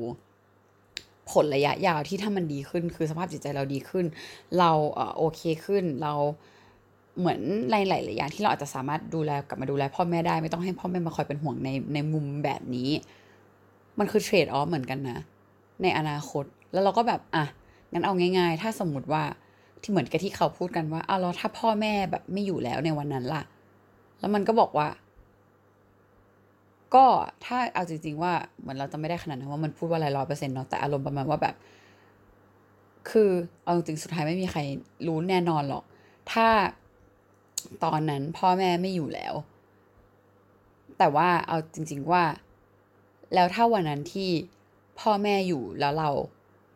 ผลระยะยาวที่ถ้ามันดีขึ้น คือสภาพจิตใจเราดีขึ้น เราโอเคขึ้นเราเหมือนในหลายๆอย่างที่เราอาจจะสามารถดูแลกลับมาดูแลพ่อแม่ได้ไม่ต้องให้พ่อแม่มาคอยเป็นห่วงในในมุมแบบนี้ มันคือเทรดออฟเหมือนกันนะ ในอนาคตแล้วเราก็แบบอะงั้นเอาง่าย ๆ ถ้าสมมติว่าที่เหมือนกับที่เขาพูดกันว่าอ้าวแล้วถ้าพ่อแม่แบบไม่อยู่แล้วในวันนั้นล่ะ แล้วมันก็บอกว่า ก็ถ้าเอาจริง ๆ ว่าเหมือนเราจะไม่ได้ขนาดนั้นว่ามันพูดว่าอะไรร้อยเปอร์เซ็นต์เนาะแต่อารมณ์ประมาณว่าแบบ คือเอาจริงๆสุดท้ายไม่มีใครรู้แน่นอนหรอก ถ้าตอนนั้นพ่อแม่ไม่อยู่แล้ว แต่ว่าเอาจริง ๆว่า แล้วถ้าวันนั้นที่พ่อแม่อยู่แล้วเรา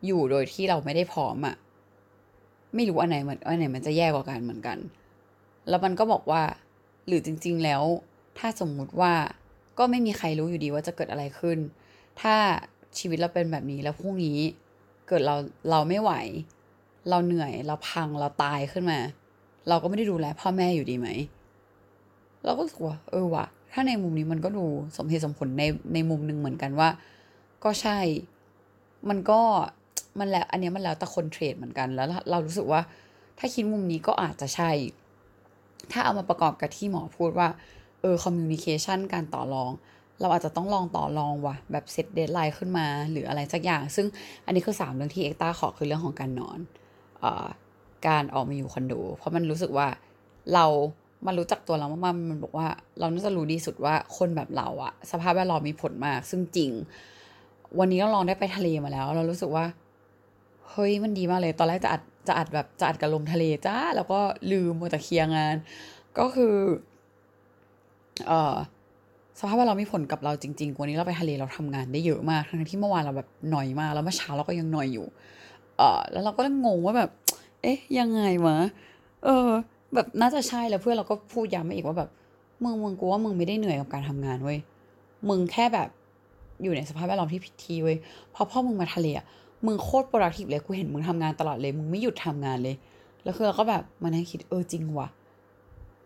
อยู่โดยที่เราไม่ได้พร้อมอะไม่รู้อันไหนมันอันไหนมันจะแย่กว่ากันเหมือนกัน แล้วมันก็บอกว่า หรือจริง ๆ แล้ว ถ้าสมมุติว่าก็ไม่มีใครรู้อยู่ดีว่าจะเกิดอะไรขึ้น ถ้าชีวิตเราเป็นแบบนี้แล้วพรุ่งนี้ เกิดเราเราไม่ไหว เราเหนื่อยเราพังเราตายขึ้นมา เราก็ไม่ได้ดูแลพ่อแม่อยู่ดีไหม เราก็รู้สึกว่าเออว่ะ ถ้าในมุมนี้มันก็ดูสมเหตุสมผลในในมุมหนึ่งเหมือนกันว่า ก็ใช่ มันก็มันแล้วอันนี้มันแล้วแต่คน treat เหมือนกันแล้วเรารู้สึกว่า ถ้าคิดมุมนี้ก็อาจจะใช่ ถ้าเอามาประกอบกับที่หมอพูดว่าเออ communication การต่อรอง เราอาจจะต้องลองต่อรองว่ะแบบ set deadline ขึ้นมาหรืออะไรสักอย่าง ซึ่งอันนี้คือสามเรื่องที่เอ็กต้าขอคือเรื่องของการนอนอการออกมาอยู่คอนโดเพราะมันรู้สึกว่าเรามันรู้จักตัวเรามากๆมันบอกว่า เราน่าจะรู้ดีสุดว่าคนแบบเราอะสภาพแวดล้อมมีผลมาก ซึ่งจริง วันนี้เราลองได้ไปทะเลมาแล้ว เรารู้สึกว่าเฮ้ยมันดีมากเลย ตอนแรกจะอัด จะอัดแบบจะอัดกับลมทะเลจ้าแล้วก็ลืมมัวแต่เคลียร์งาน ก็คือเอ่อสภาพวดล้อมมีผลกับเราจริงๆ วันนี้เราไปทะเลเราทำงานได้เยอะมากทั้งที่เมื่อวานเราแบบหน่อยมาก แล้วเมื่อเช้าเราก็ยังหน่อยอยู่ เอ่อแล้วเราก็งงว่าแบบ เอ๊ะ ยังไงวะเออ แบบน่าจะใช่แล้วเพื่อนเราก็พูดย้ำมาอีกว่าแบบมึงมึงกูว่ามึงไม่ได้เหนื่อยกับการทำงานเว้ยมึงแค่แบบอยู่ในสภาพแวดล้อมที่ผิดทีเว้ยพอพ่อมึงมาทะเลอะ มึงโคตร productive เลยกูเห็นมึงทำงานตลอดเลย มึงไม่หยุดทำงานเลย แล้วคือเราก็แบบมานั่งคิดเออจริงว่ะ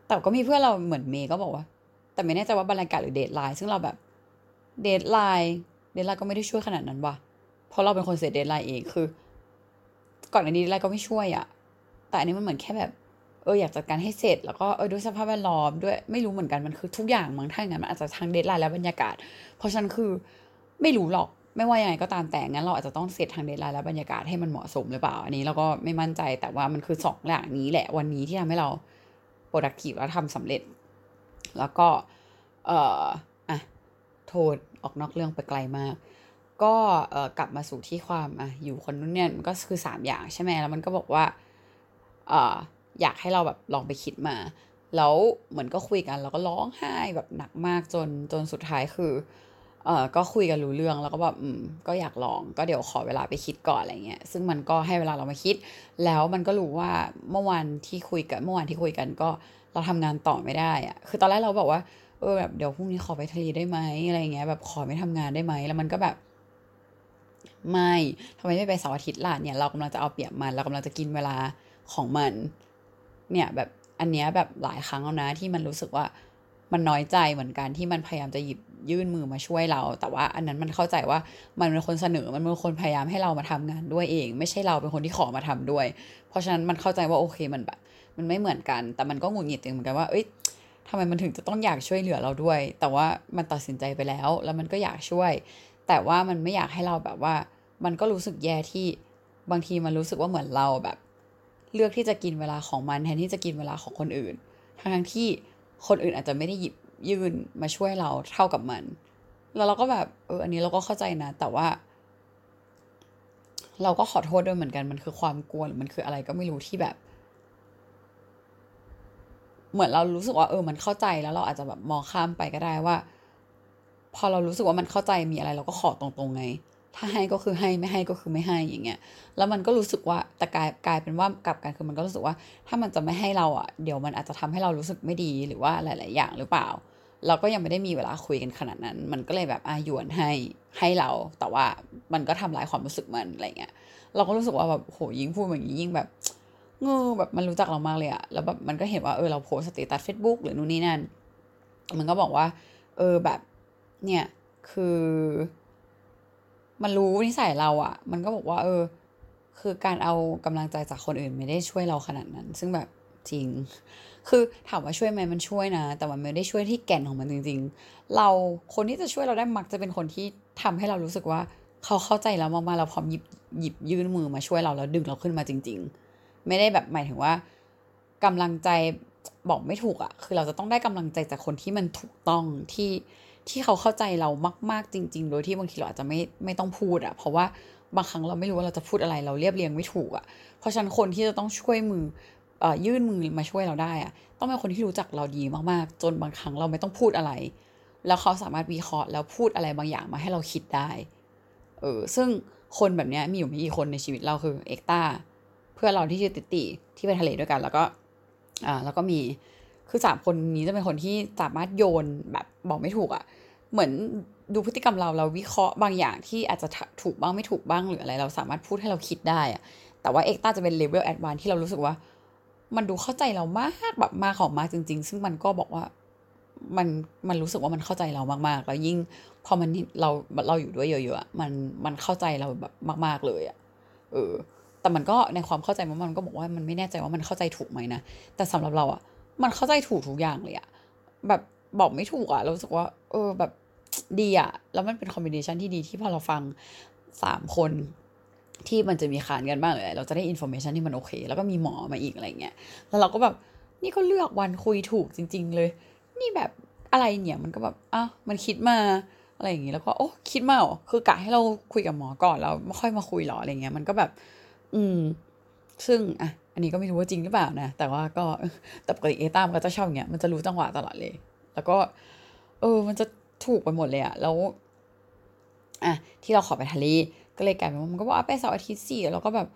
แต่ก็มีเพื่อนเราเหมือนเมย์ก็บอกว่า แต่ไม่แน่ใจว่าบรรยากาศหรือ deadline ซึ่งเราแบบdeadline deadline ก็ไม่ได้ช่วยขนาดนั้นว่ะเพราะเราเป็นคน set deadline เองคือ ก่อนอันนี้ deadline ก็ไม่ช่วยอะแต่อันนี้มันเหมือนแค่แบบเอออยากจัดการให้เสร็จ แล้วก็เออด้วยสภาพแวดล้อมด้วยไม่รู้เหมือนกันมันคือทุกอย่างมั้งถ้าอย่างนั้นมันอาจจะทั้ง deadline และบรรยากาศ เพราะฉะนั้นคือไม่รู้หรอก ไม่ว่ายังไงก็ตามแต่งั้นเราอาจจะต้องเซตทั้ง deadline และบรรยากาศให้มันเหมาะสมหรือเปล่า อันนี้เราก็ไม่มั่นใจแต่ว่ามันคือสองอย่างนี้แหละวันนี้ที่ทำให้เรา productive แล้วทำสำเร็จ แล้วก็เอ่ออะโทษออกนอกเรื่องไปไกลมาก ก็เอ่อกลับมาสู่ที่ความอะอยู่คนนู้นเนี่ยมันก็คือสามอย่างใช่ไหมแล้วมันก็บอกว่าเอ่ออยากให้เราแบบลองไปคิดมาแล้วเหมือนก็คุยกัน แล้วก็ร้องไห้แบบหนักมากจนจนสุดท้ายคือ เออก็คุยกันรู้เรื่องแล้วก็แบบอืมก็อยากลองก็เดี๋ยวขอเวลาไปคิดก่อนอะไรเงี้ยซึ่งมันก็ให้เวลาเรามาคิด แล้วมันก็รู้ว่าเมื่อวานที่คุยกันเมื่อวานที่คุยกันก็เราทำงานต่อไม่ได้อะคือตอนแรกเราบอกว่าเออแบบเดี๋ยวพรุ่งนี้ขอไปทะเลได้ไหมอะไรเงี้ยแบบขอไม่ทำงานได้ไหมแล้วมันก็แบบ ไม่ทำไมไม่ไปเสาร์อาทิตย์ล่ะเนี่ย เรากำลังจะเอาเปรียบมัน เรากำลังจะกินเวลาของมัน เนี่ยแบบอันเนี้ยแบบหลายครั้งแล้วนะที่มันรู้สึกว่ามันน้อยใจเหมือนกันที่มันพยายามจะหยิบ ยื่นมือมาช่วยเรา แต่ว่าอันนั้นมันเข้าใจว่ามันเป็นคนเสนอมันเป็นคนพยายามให้เรามาทำงานด้วยเอง ไม่ใช่เราเป็นคนที่ขอมาทำด้วย เพราะฉะนั้นมันเข้าใจว่าโอเคมันแบบมันไม่เหมือนกัน แต่มันก็หงุดหงิดเหมือนกันว่าเอ้ยทำไมมันถึงจะต้องอยากช่วยเหลือเราด้วย แต่ว่ามันตัดสินใจไปแล้ว แล้วมันก็อยากช่วย แต่ว่ามันไม่อยากให้เราแบบว่า มันก็รู้สึกแย่ที่บางทีมันรู้สึกว่าเหมือนเราแบบ เลือกที่จะกินเวลาของมันแทนที่จะกินเวลาของคนอื่น ทั้งที่คนอื่นอาจจะไม่ได้หยิบ ยื่นมาช่วยเราเท่ากับมัน แล้วเราก็แบบเอออันนี้เราก็เข้าใจนะ แต่ว่า เราก็ขอโทษด้วยเหมือนกันมันคือความกลัวหรือมันคืออะไรก็ไม่รู้ที่แบบ เหมือนเรารู้สึกว่าเออ มันเข้าใจแล้วเราอาจจะแบบมองข้ามไปก็ได้ว่า พอเรารู้สึกว่ามันเข้าใจมีอะไร เราก็ขอตรงๆไงถ้าให้ก็คือให้ไม่ให้ก็คือไม่ให้อย่างเงี้ย แล้วมันก็รู้สึกว่าแต่กลายกลายเป็นว่ากลับกันคือมันก็รู้สึกว่า ถ้ามันจะไม่ให้เราอะ เดี๋ยวมันอาจจะทำให้เรารู้สึกไม่ดีหรือว่าหลาย ๆ อย่างหรือเปล่า เราก็ยังไม่ได้มีเวลาคุยกันขนาดนั้น มันก็เลยแบบอาหยวนให้ให้เรา แต่ว่ามันก็ทำลายความรู้สึกมันอะไรเงี้ย เราก็รู้สึกว่าแบบโหยิ่งพูดแบบนี้ยิ่งแบบเงอแบบมันรู้จักเรามากเลยอะแล้วแบบมันก็เห็นว่าเออเราโพสต์ status Facebook หรือนู่นนี่นั่น มันก็บอกว่า เออแบบเนี่ยคือ มันรู้นิสัยเราอะมันก็บอกว่า เออ คือการเอากำลังใจจากคนอื่นไม่ได้ช่วยเราขนาดนั้น ซึ่งแบบ จริง คือถามว่าช่วยไหมมันช่วยนะ แต่มันไม่ได้ช่วยที่แก่นของมันจริง ๆ เราคนที่จะช่วยเราได้มักจะเป็นคนที่ทำให้เรารู้สึกว่าเขาเข้าใจเรามากๆเราพร้อมหยิบหยิบยื่นมือมาช่วยเราแล้วดึงเราขึ้นมาจริง ๆ ไม่ได้แบบหมายถึงว่ากำลังใจบอกไม่ถูกอะคือเราจะต้องได้กำลังใจจากคนที่มันถูกต้องที่ที่เขาเข้าใจเรามาก ๆ จริง ๆ โดยที่บางทีเราอาจจะไม่ไม่ต้องพูดอะเพราะว่าบางครั้งเราไม่รู้ว่าเราจะพูดอะไรเราเรียบเรียงไม่ถูกอะเพราะฉะนั้นคนที่จะต้องช่วยมือ ยื่นมือมาช่วยเราได้อะต้องเป็นคนที่รู้จักเราดีมากๆ จนบางครั้งเราไม่ต้องพูดอะไร แล้วเขาสามารถวิเคราะห์แล้วพูดอะไรบางอย่างมาให้เราคิดได้เออซึ่งคนแบบนี้มีอยู่ไม่กี่คนในชีวิตเราคือเอกตาเพื่อนเราที่ชื่อติติที่ไปทะเลด้วยกัน แล้วก็อ่าแล้วก็มีคือสามคนนี้จะเป็นคนที่สามารถโยนแบบบอกไม่ถูกอะ่ะ เหมือนดูพฤติกรรมเราเราวิเคราะห์บางอย่างที่อาจจะถูกบ้างไม่ถูกบ้างหรืออะไร เราสามารถพูดให้เราคิดได้อะแต่ว่าเอกตาจะเป็น level advance ที่เรารู้สึกว่า มันดูเข้าใจเรามากแบบมากของมากจริง ๆ ซึ่งมันก็บอกว่ามันมันรู้สึกว่ามันเข้าใจเรามากๆ แล้วยิ่งพอมันเราเราอยู่ด้วยเยอะๆมันมันเข้าใจเราแบบมาก ๆเลยอะเออ แต่มันก็ในความเข้าใจมันมันก็บอกว่ามันไม่แน่ใจว่ามันเข้าใจถูกไหมนะแต่สำหรับเราอะมันเข้าใจถูกทุกอย่างเลยอะแบบบอกไม่ถูกอะเรารู้สึกว่า เออแบบดีอะแล้วมันเป็น combination ที่ดีที่พอเราฟังสามคน ที่มันจะมีค้านกันบ้างเลยเราจะได้ information ที่มันโอเค แล้วก็มีหมอมาอีกอะไรเงี้ยแล้วเราก็แบบนี่ก็เลือกวันคุยถูกจริง ๆ เลย นี่แบบอะไรเนี่ยมันก็แบบอะมันคิดมาอะไรอย่างงี้แล้วก็โอ้คิดมาเหรอคือกะให้เราคุยกับหมอก่อนแล้วไม่ค่อยมาคุยหรออะไรเงี้ยมันก็แบบ อืม ซึ่งอะอันนี้ก็ไม่รู้ว่าจริงหรือเปล่านะแต่ว่าก็แต่ปกติเอต้ามก็จะชอบอย่างเงี้ยมันจะรู้จังหวะตลอดเลย แล้วก็ เออ มันจะถูกไปหมดเลยอะแล้วอะที่เราขอไปทะเล ก็เลยกลายเป็นว่ามันก็บอกไปเสาร์อาทิตย์สี่แล้วก็แบบ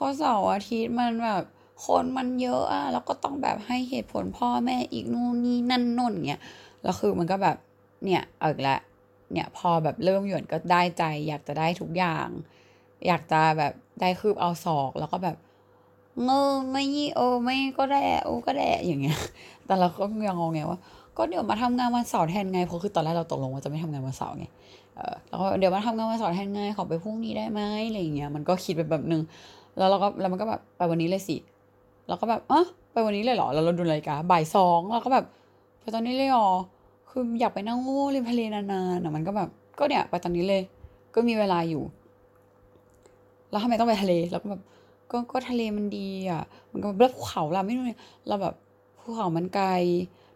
ก็เสาร์อาทิตย์มันแบบคนมันเยอะอะแล้วก็ต้องแบบให้เหตุผลพ่อแม่อีกนู่นนี่นั่นน่นเงี้ยแล้วคือมันก็แบบเนี่ยเอาอีกล้วเนี่ยพอแบบเริ่มหยวนก็ได้ใจ อยากจะได้ทุกอย่าง อยากจะแบบได้คืบเอาศอก แล้วก็แบบเงอไม่ยี่โอไม่ก็ได้โอ้ก็ได้อย่างเงี้ย แต่เราก็ยังงงไงว่า ก็เดี๋ยวมาทำงานวันเสาร์แทนไงเพราะคือตอนแรกเราตกลงว่าจะไม่ทำงานวันเสาร์ไง เออแล้วก็เดี๋ยวมาทำงานวันเสาร์แทนไงขอไปพรุ่งนี้ได้ไหมอะไรอย่างเงี้ยมันก็คิดไปแบบนึงแล้วเราก็แล้วมันก็แบบไปวันนี้เลยสิเราก็แบบอะไปวันนี้เลยเหรอแล้วเราดูนาฬิกาบ่ายสองเราก็แบบไปตอนนี้เลยเหรอคืออยากไปนั่งโง่ริมทะเลนานๆอะมันก็แบบก็เนี่ยไปตอนนี้เลย ก็มีเวลาอยู่ แล้วทำไมต้องไปทะเลแล้วก็แบบก็ก็ทะเลมันดีอะ มันก็แบบภูเขาเราไม่รู้เลยเราแบบภูเขามันไกล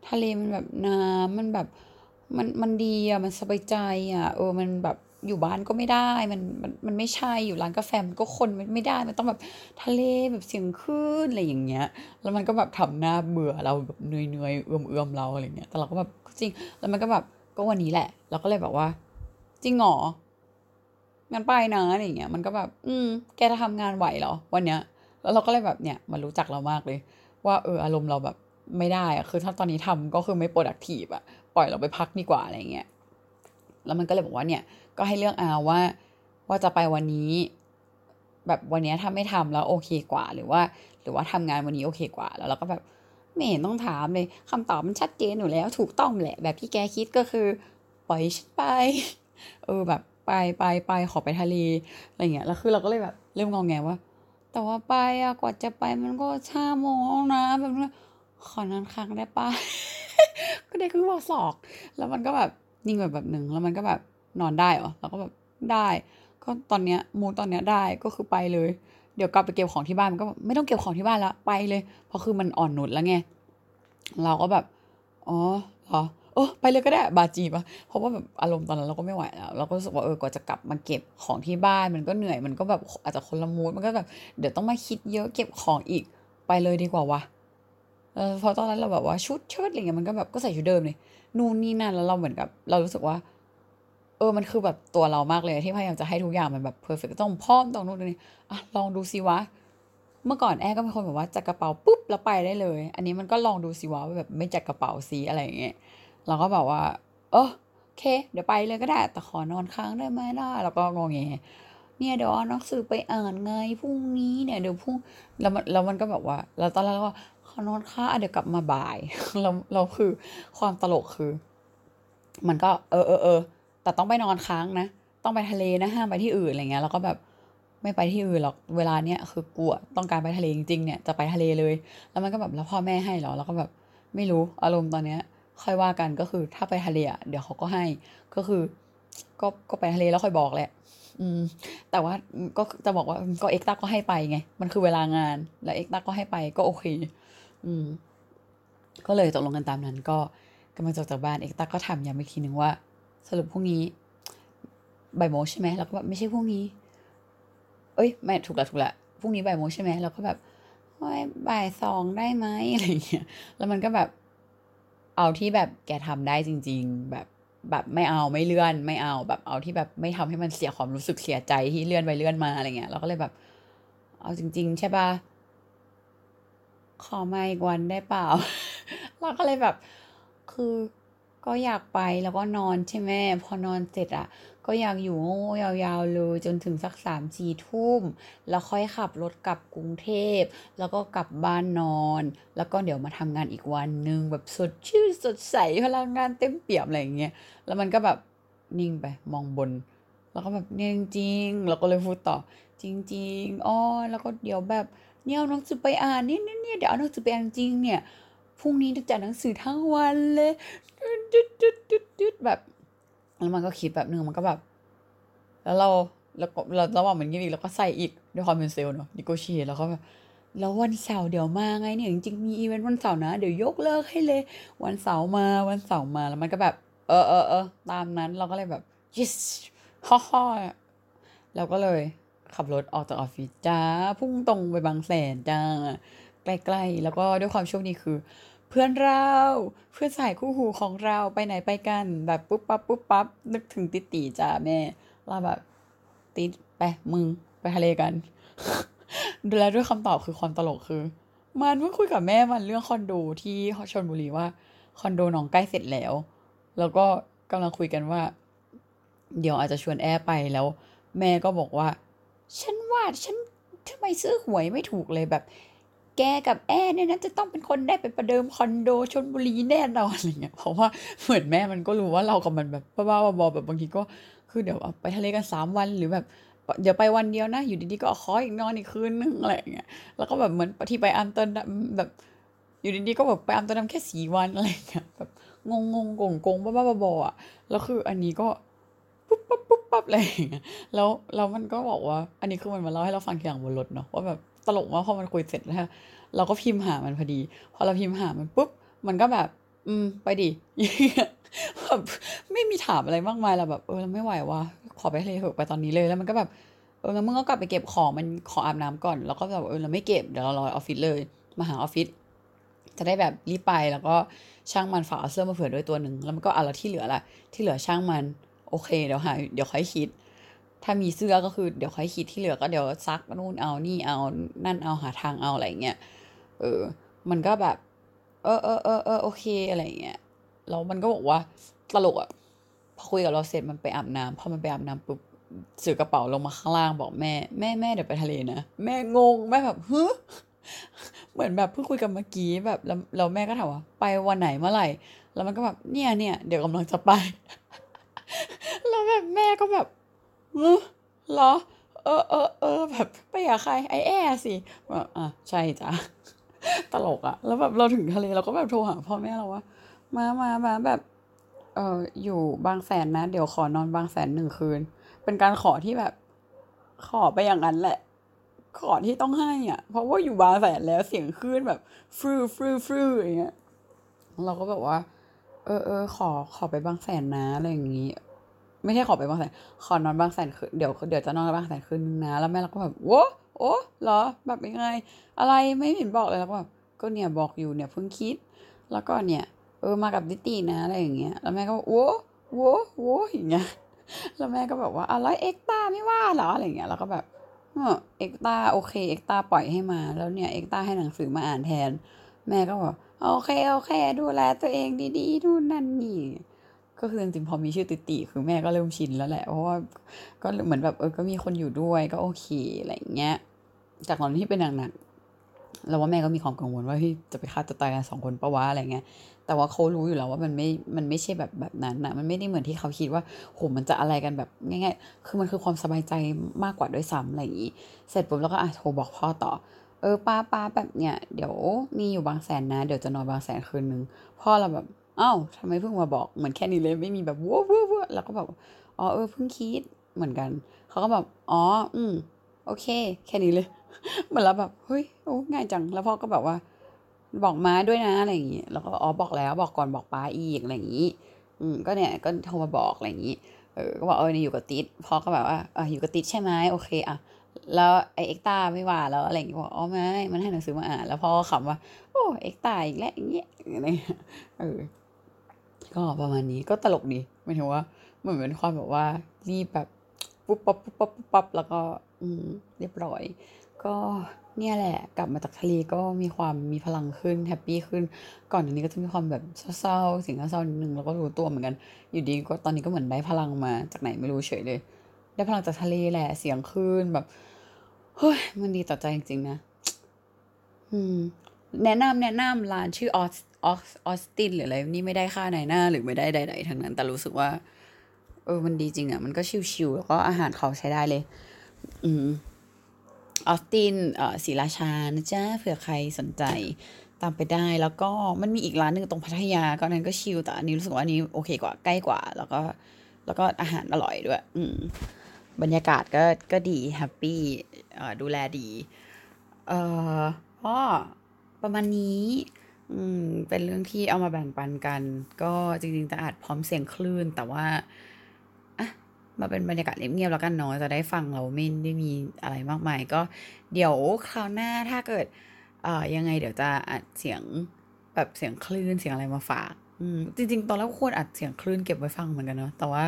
ทะเลมันแบบน้ำมันแบบ มันมันดีอะมันสบายใจอะเออมันแบบอยู่บ้านก็ไม่ได้มันมันมันไม่ใช่อยู่ร้านกาแฟมันก็คนมันไม่ได้มันต้องแบบทะเลแบบเสียงคลื่นอะไรอย่างเงี้ย แล้วมันก็แบบทำหน้าเบื่อเราแบบเหนื่อยๆเอื่อมเอื่อมเราอะไรเงี้ยแต่เราก็แบบจริง แล้วมันก็แบบก็วันนี้แหละ เราก็เลยแบบว่า จริงหรองั้นไปนะอะไรเงี้ยมันก็แบบ อืม แกจะทำงานไหวเหรอวันเนี้ย แล้วเราก็เลยแบบเนี่ยมันรู้จักเรามากเลย ว่าเอออารมณ์เราแบบไม่ได้อะคือถ้าตอนนี้ทำก็คือไม่ productive อะ ปล่อยเราไปพักดีกว่าอะไรเงี้ยแล้วมันก็เลยบอกว่าเนี่ยก็ให้เลือกเอาว่าว่าจะไปวันนี้ แบบวันนี้ถ้าไม่ทำแล้วโอเคกว่า หรือว่า หรือว่าทำงานวันนี้โอเคกว่า แล้วเราก็แบบไม่เห็นต้องถามเลยคำตอบมันชัดเจนอยู่แล้ว ถูกต้องแหละ แบบที่แกคิดก็คือ ปล่อยฉันไป เออแบบไปไปไปขอไปทะเลอะไรเงี้ยแล้วคือเราก็เลยแบบเริ่มงองแงว่า แต่ว่าไปอะกว่าจะไปมันก็ช่าโมงนะแบบนี้ขอนอนค้างได้ปะ ก็ได้คือบอกศอก แล้วมันก็แบบนิ่งแบบแบบหนึ่งแล้วมันก็แบบนอนได้เหรอเราก็แบบได้ ก็ตอนเนี้ยมูตอนเนี้ยได้ก็คือไปเลย เดี๋ยวกลับไปเก็บของที่บ้านมันก็ไม่ต้องเก็บของที่บ้านละไปเลย เพราะคือมันอ่อนนุชแล้วไงเราก็แบบอ๋อเหรอเออไปเลยก็ได้บาจีปะเพราะว่าแบบอารมณ์ตอนนั้นเราก็ไม่ไหวแล้วเราก็รู้สึกว่าเออกว่าจะกลับมาเก็บของที่บ้านมันก็เหนื่อยมันก็แบบอาจจะคนละมูดมันก็แบบเดี๋ยวต้องมาคิดเยอะเก็บของอีกไปเลยดีกว่าวะ เออพอตอนนั้นเราแบบว่าชุดเชิดอะไรเงี้ยมันก็แบบก็ใส่ชุดเดิมเลยนู่นนี่นั่นแล้วเราเหมือนกับ เรารู้สึกว่า เออมันคือแบบตัวเรามากเลยที่พยายามจะให้ทุกอย่างมันแบบเพอร์เฟกต์ต้องพร้อมต้องนู่นนี่อะลองดูซิวะเมื่อก่อนแอร์ก็เป็นคนแบบว่าจัดกระเป๋าปุ๊บแล้วไปได้เลย อันนี้มันก็ลองดูสิวะแบบไม่จัดกระเป๋าซีอะไรอย่างเงี้ยเราก็แบบว่า เออโอเค เดี๋ยวไปเลยก็ได้ แต่ขอนอนค้างได้ไหมได้แล้วก็งงเงี้ยเนี่ยเดี๋ยวเอาหนังสือไปอ่านไงพรุ่งนี้เนี่ยเดี๋ยวพรุ่งแล้วมันแล้วมันก็แบบว่า แล้วตอนแรกก็ ขอนอนค้าเดี๋ยวกลับมาบ่ายเราเราคือความตลกคือ มันก็เออเออเออแต่ต้องไปนอนค้างนะ ต้องไปทะเลนะห้ามไปที่อื่นอะไรเงี้ยแล้วก็แบบไม่ไปที่อื่นหรอกเวลาเนี้ยคือกลัวต้องการไปทะเลจริงๆเนี่ยจะไปทะเลเลย แล้วมันก็แบบแล้วพ่อแม่ให้เหรอแล้วก็แบบไม่รู้อารมณ์ตอนเนี้ย ค่อยว่ากันก็คือถ้าไปทะเลอะเดี๋ยวเขาก็ให้ก็คือ ก็ก็ไปทะเลแล้วค่อยบอกแหละ อืม แต่ว่าก็จะบอกว่าก็เอ็กต้าก็ให้ไปไง มันคือเวลางาน แล้วเอ็กต้าก็ให้ไปก็โอเค อืม ก็เลยตกลงกันตามนั้น ก็กำลังจะออกจากบ้านเอกตาก็ถามย้ำอีกทีหนึ่งว่า สรุปพรุ่งนี้บ่ายโมงใช่ไหมแล้วก็แบบไม่ใช่พรุ่งนี้ เอ้ยไม่ถูกละถูกละพรุ่งนี้บ่ายโมงใช่ไหมแล้วก็แบบบ่ายสองได้ไหมอะไรเงี้ย แล้วมันก็แบบ เอาที่แบบแกทำได้จริง ๆ แบบแบบไม่เอาไม่เลื่อนไม่เอาแบบเอาที่แบบไม่ทำให้มันเสียความรู้สึกเสียใจที่เลื่อนไปเลื่อนมาอะไรเงี้ยเราก็เลยแบบ เอาจริง ๆ ใช่ปะ ขอไม่กวันได้เปล่า เราก็เลยแบบ คือก็อยากไปแล้วก็นอนใช่ไหมพอนอนเสร็จอะก็อยากอยู่โง่ยาวๆเลยจนถึงสักสามสี่ทุ่ม แล้วค่อยขับรถกลับกรุงเทพ แล้วก็กลับบ้านนอน แล้วก็เดี๋ยวมาทำงานอีกวันหนึ่งแบบสดชื่นสดใสพลังงานเต็มเปี่ยมอะไรอย่างเงี้ย แล้วมันก็แบบนิ่งไปมองบน แล้วก็แบบเนี่ยจริงๆเราก็เลยพูดต่อจจริงๆอ้อแล้วก็เดี๋ยวแบบ เนี่ยเอาหนังสือไปอ่านเนี่ยเนี่ยเดี๋ยวเอาหนังสือไปอ่านจริงเนี่ยพรุ่งนี้จะจัดหนังสือทั้งวันเลยดึดดึดดึดดึดแบบแล้วมันก็คิดแบบนึงมันก็แบบ แล้วเราแล้วก็เราระหว่างมันคิดอีกแล้วก็ใส่อีกด้วยความเป็นเซลล์เนาะ negotiate แล้วก็แบบแล้ววันเสาร์เดี๋ยวมาไงเนี่ยจริงๆมีอีเวนต์วันเสาร์นะ เดี๋ยวยกเลิกให้เลย วันเสาร์มาวันเสาร์มาแล้วมันก็แบบ เออเออเออตามนั้นเราก็เลยแบบ yes ฮ่าฮ่าเราก็เลย ขับรถออกจากออฟฟิศจ้า พุ่งตรงไปบางแสนจ้า ใกล้ๆ แล้วก็ด้วยความโชคดีคือ เพื่อนเราเพื่อนสายคู่หูของเราไปไหนไปกันแบบปุ๊บปั๊บปุ๊บปั๊บนึกถึงติตีจ้าแม่เราแบบติดไปมึงไปทะเลกันแล้วด้วยคำตอบคือความตลกคือ มันเพิ่งคุยกับแม่มันเรื่องคอนโดที่ชลบุรีว่าคอนโดน้องใกล้เสร็จแล้ว แล้วก็กำลังคุยกันว่า เดี๋ยวอาจจะชวนแอร์ไปแล้ว แม่ก็บอกว่า ฉันว่าฉันทำไมซื้อหวยไม่ถูกเลยแบบ แกกับแอร์เนี่ยนะจะต้องเป็นคนได้ไปประเดิมคอนโดชนบุรีแน่นอนอะไรเงี้ยเพราะว่าเหมือนแม่มันก็รู้ว่าเรากับมันแบบบ้าๆบอๆแบบบางทีก็คือเดี๋ยวไปทะเลกันสามวันหรือแบบเดี๋ยวไปวันเดียวนะ อยู่ดีๆก็ขออีกนอนอีกคืนนึงอะไรเงี้ยแล้วก็แบบเหมือนที่ไปอัมสเตอร์ดัมแบบ อยู่ดีๆก็แบบไปอัมเตอร์ดัมแค่สี่วันอะไรเงี้ยแบบงงงงงงงๆบ้าๆบอๆอะแล้วคืออันนี้ก็ปุ๊บปั๊บ ปั๊บอะไรอย่างเงี้ยแล้วแล้วมันก็บอกว่า อันนี้คือมันมาเล่าให้เราฟังทีหลังบนรถเนาะว่าแบบตลกมากพอมันคุยเสร็จแล้วเราก็พิมพ์หามันพอดี พอเราพิมพ์หามันปุ๊บมันก็แบบ อืม ไปดิแบบไม่มีถามอะไรมากมายเราแบบเออเราไม่ไหววะขอไปทะเลเถอะไปตอนนี้เลยแล้วมันก็แบบเอองั้นมึงก็กลับไปเก็บของมันขออาบน้ำก่อน แล้วก็แบบเออเราไม่เก็บเดี๋ยวเรารอออฟฟิศเลย มาหาออฟฟิศจะได้แบบรีบไปแล้วก็ช่างมันฝากเอาเสื้อมาเผื่อด้วยตัวหนึ่งแล้วมันก็เอาแล้วที่เหลือละที่เหลือช่างมัน โอเคเดี๋ยวหาเดี๋ยวค่อยคิด ถ้ามีเสื้อก็คือเดี๋ยวค่อยคิดที่เหลือก็เดี๋ยวซักนู่นเอานี่เอานั่นเอาหาทางเอาอะไรเงี้ยเออ มันก็แบบ เออเออเออเออโอเคอะไรเงี้ยแล้วมันก็บอกว่าตลกอะพอคุยกับเราเสร็จมันไปอาบน้ำพอมันไปอาบน้ำปุ๊บสือกระเป๋าลงมาข้างล่างบอกแม่แม่แม่เดี๋ยวไปทะเลนะ แม่งงแม่แบบเฮึเหมือนแบบเพิ่งคุยกันเมื่อกี้แบบแล้วแล้วแม่ก็ถามว่าไปวันไหนเมื่อไหร่ แล้วมันก็แบบเนี่ยเนี่ยเดี๋ยวกำลังจะไป แล้วแบบแม่ก็แบบเออหรอ เออเออเออแบบไปกับใครไอแอร์สิแบบอะใช่จ้ะตลกอะแล้วแบบเราถึงทะเลเราก็แบบโทรหาพ่อแม่เราว่ามามามาแบบเอออยู่บางแสนนะ เดี๋ยวขอนอนบางแสนหนึ่งคืน เป็นการขอที่แบบ ขอไปอย่างนั้นแหละ ขอที่ต้องให้อะ เพราะว่าอยู่บางแสนแล้วเสียงคลื่นแบบฟรื้ฟรื้ฟรื้อย่างเงี้ยเราก็แบบว่า เออเออขอขอไปบางแสนนะอะไรอย่างงี้ ไม่ใช่ขอไปบางแสนขอนอนบางแสนคืนเดี๋ยวเดี๋ยวจะนอนบางแสนคืนนึงนะแล้วแม่เราก็แบบโว้โอ้เหรอแบบยังไง อะไรไม่เห็นบอกเลยแล้วก็แบบก็เนี่ยบอกอยู่เนี่ยเพิ่งคิด แล้วก็เนี่ย เออมากับดิตีนะอะไรอย่างเงี้ยแล้วแม่ก็บอกโว้โว้โว้อย่างเงี้ยแล้วแม่ก็แบบว่าอะไรเอ็กตาไม่ว่าเหรออะไรอย่างเงี้ยแล้วก็แบบเออเอ็กตาโอเคเอ็กตาปล่อยให้มา แล้วเนี่ยเอ็กตาให้หนังสือมาอ่านแทน แม่ก็บอกโอเคโอเค ดูแลตัวเองดีๆดูนู่นนั่นนี่ ก็คือจริงๆพอมีชื่อติติคือแม่ก็เริ่มชินแล้วแหละ เพราะว่าก็เหมือนแบบเออก็มีคนอยู่ด้วยก็โอเคอะไรอย่างเงี้ย จากตอนที่เป็นหนักๆเราว่าแม่ก็มีความกังวลว่าที่จะไปฆ่าตัวตายกันสองคนปะวะอะไรเงี้ย แต่ว่าเขารู้อยู่แล้วว่ามันไม่ มันไม่ใช่แบบแบบนั้นนะมันไม่ได้เหมือนที่เขาคิดว่าโหมันจะอะไรกันแบบง่ายๆ คือมันคือความสบายใจมากกว่าด้วยซ้ำอะไรอย่างนี้ เสร็จปุ๊บแล้วก็อะโทรบอกพ่อต่อเออป้าป้าแบบเนี้ยเดี๋ยวมีอยู่บางแสนนะ เดี๋ยวจะนอนบางแสนคืนนึงพ่อเราแบบ อ้าวทำไมเพิ่งมาบอกเหมือนแค่นี้เลยไม่มีแบบว้าวว้าวแล้วก็แบบอ๋อเออเพิ่งคิดเหมือนกัน เขาก็แบบอ๋อ อืมโอเค แค่นี้เลยเหมือนเราแบบเฮ้ยโอ้ง่ายจัง แล้วพ่อก็แบบว่า บอกม้าด้วยนะอะไรอย่างงี้แล้วก็อ๋อบอกแล้วบอกก่อนบอกป้าอีกอะไรอย่างงี้ อืมก็เนี่ยก็โทรมาบอกอะไรอย่างงี้เออก็บอกเออนี่อยู่กับติ๊ดพ่อก็แบบว่าเอออยู่กับติ๊ดใช่ไหมโอเคอะแล้วไอเอ็กตาไม่ว่าแล้วอะไรอย่างงี้บอกอ๋อไม่มันให้หนังสือมาอ่านแล้วพ่อก็ขำว่าโอ้เอ็กตาอีกแล้วอย่างเงี้ยอะไรเงี้ยเออ ก็ประมาณนี้ก็ตลกดีหมายถึงว่าเหมือนเป็นความแบบว่ารีบแบบปุ๊บปั๊บปุ๊บปั๊บปุ๊บปั๊บแล้วก็อืมเรียบร้อย ก็เนี่ยแหละ กลับมาจากทะเลก็มีความมีพลังขึ้น happy ขึ้น ก่อนอันนี้ก็จะมีความแบบเศร้าๆสิ่งเศร้าๆนิดนึงแล้วก็รู้ตัวเหมือนกัน อยู่ดีก็ตอนนี้ก็เหมือนได้พลังมาจากไหนไม่รู้เฉยเลย ได้พลังจากทะเลแหละเสียงคลื่นแบบเฮ้ยมันดีต่อใจจริงๆนะ อืมแนะนำแนะนำร้านชื่อออส ออสตินหรืออะไรนี่ไม่ได้ค่าไหนหน้าหรือไม่ได้ใดๆทั้งนั้น แต่รู้สึกว่า เออมันดีจริงอะ มันก็ชิวๆแล้วก็อาหารเขาใช้ได้เลย อืมออสตินเอ่อศรีราชานะจ๊ะเผื่อใครสนใจตามไปได้แล้วก็มันมีอีกร้านหนึ่งตรงพัทยาก็นั้นก็ชิลแต่อันนี้รู้สึกว่าอันนี้โอเคกว่าใกล้กว่า แล้วก็แล้วก็อาหารอร่อยด้วย อืมบรรยากาศก็ก็ดีแฮปปี้เอ่อดูแลดี เอ่อก็ประมาณนี้ อืม เป็นเรื่องที่เอามาแบ่งปันกัน ก็จริงๆจะอัดพร้อมเสียงคลื่น แต่ว่าอะมาเป็นบรรยากาศเงียบๆแล้วกันเนาะจะได้ฟังเราไม่ได้มีอะไรมากมาย ก็เดี๋ยวคราวหน้าถ้าเกิด เอ่อยังไงเดี๋ยวจะอัดเสียงแบบเสียงคลื่นเสียงอะไรมาฝากอืมจริง ๆ ตอนแรกควรอัดเสียงคลื่นเก็บไว้ฟังเหมือนกันเนาะแต่ว่า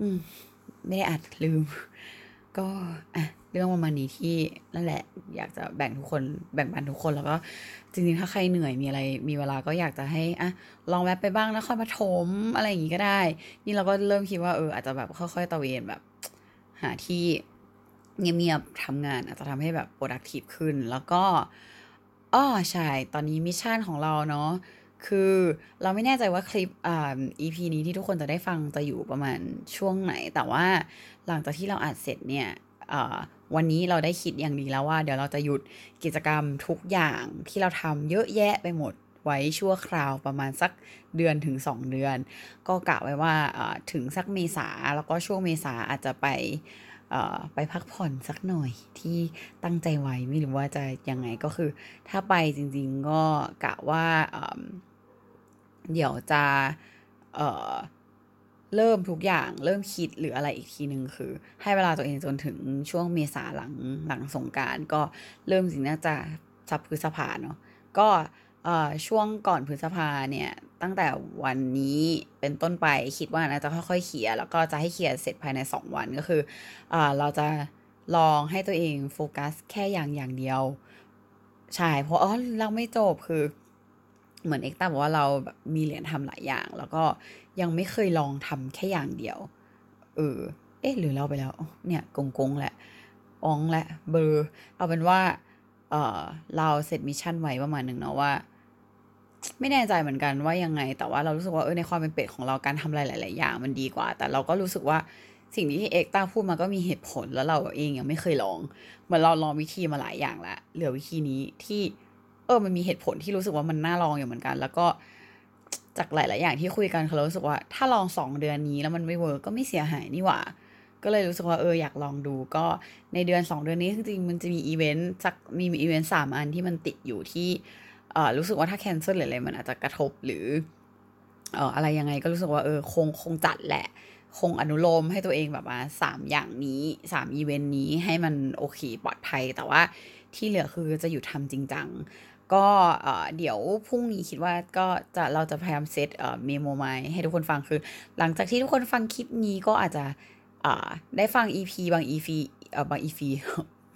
อืม ไม่ได้อัดลืม ก็อะ เรื่องประมาณนี้ที่นั่นแหละ อยากจะแบ่งทุกคนแบ่งปันทุกคนแล้วก็จริงๆ ถ้าใครเหนื่อยมีอะไรมีเวลาก็อยากจะให้อะลองแวะไปบ้างนครปฐมอะไรอย่างงี้ก็ได้ นี่เราก็เริ่มคิดว่าเอออาจจะแบบค่อยๆตะเวนแบบ หาที่เงียบๆทำงาน อาจจะทำให้แบบ productive ขึ้น แล้วก็อ้อใช่ ตอนนี้มิชชั่นของเราเนาะคือเราไม่แน่ใจว่าคลิปอ่า EP นี้ที่ทุกคนจะได้ฟังจะอยู่ประมาณช่วงไหน แต่ว่าหลังจากที่เราอัดเสร็จเนี่ย วันนี้เราได้คิดอย่างดีแล้วว่า เดี๋ยวเราจะหยุดกิจกรรมทุกอย่างที่เราทำเยอะแยะไปหมดไว้ชั่วคราวประมาณสักเดือนถึง 2 เดือน ก็กะไว้ว่าถึงสักเมษาแล้วก็ช่วงเมษาอาจจะไปไปพักผ่อนสักหน่อยที่ตั้งใจไว้ไม่รู้ว่าจะยังไงก็คือ ถ้าไปจริง ๆ ก็กะว่าเดี๋ยวจะ เริ่มทุกอย่างเริ่มคิดหรืออะไรอีกทีหนึ่งคือ ให้เวลาตัวเองจนถึงช่วงเมษาหลังหลังสงการก็เริ่มจริงน่าจะสับพฤษภาเนาะก็ช่วงก่อนพฤษภาเนี่ยตั้งแต่วันนี้เป็นต้นไปคิดว่าน่าจะค่อยๆเคลียร์แล้วก็จะให้เคลียร์เสร็จภายใน 2 วันก็คืออเราจะลองให้ตัวเองโฟกัสแค่อย่างอย่างเดียวใช่เพราะอ๋อเราไม่จบคือเหมือนเอกตาบอกว่าเราแบบมีเหรียญทำหลายอย่าง แล้วก็ ยังไม่เคยลองทำแค่อย่างเดียว เออ เอ๊ะหรือเราไปแล้ว เนี่ยก็งงแหละงงแหละ เบอร์เอาเป็นว่า เออเรา set mission ไว้ประมาณหนึ่งเนาะว่า ไม่แน่ใจเหมือนกันว่ายังไง แต่ว่าเรารู้สึกว่าเออในความเป็นเป็ดของเราการทำอะไรหลาย ๆ อย่างมันดีกว่า แต่เราก็รู้สึกว่าสิ่งที่เอกต้าพูดมาก็มีเหตุผลแล้วเราเองยังไม่เคยลองเหมือนเราลองวิธีมาหลายอย่างแล้วเหลือวิธีนี้ที่ เออมันมีเหตุผลที่รู้สึกว่ามันน่าลองอยู่เหมือนกัน แล้วก็ จากหลาย ๆ อย่างที่คุยกันเขารู้สึกว่า ถ้าลองสองเดือนนี้แล้วมันไม่ work ก็ไม่เสียหายนี่หว่า ก็เลยรู้สึกว่าเอออยากลองดูก็ในเดือนสองเดือนนี้จริงๆมันจะมีอีเวนต์สักมีอีเวนต์สามอันที่มันติดอยู่ที่เออรู้สึกว่าถ้า cancel หรืออะไรมันอาจจะกระทบหรือเอออะไรยังไงก็รู้สึกว่าเออคงคงจัดแหละ คงอนุโลมให้ตัวเองแบบว่าสามอย่างนี้สามอีเวนต์นี้ให้มันโอเคปลอดภัยแต่ว่าที่เหลือคือจะอยู่ทำจริงจัง ก็เดี๋ยวพรุ่งนี้คิดว่าก็จะเราจะพยายามเซตเอ่อเมโมไมให้ทุกคนฟังคือ หลังจากที่ทุกคนฟังคลิปนี้ก็อาจจะอ่าได้ฟัง EP บาง EP เอ่อบาง EP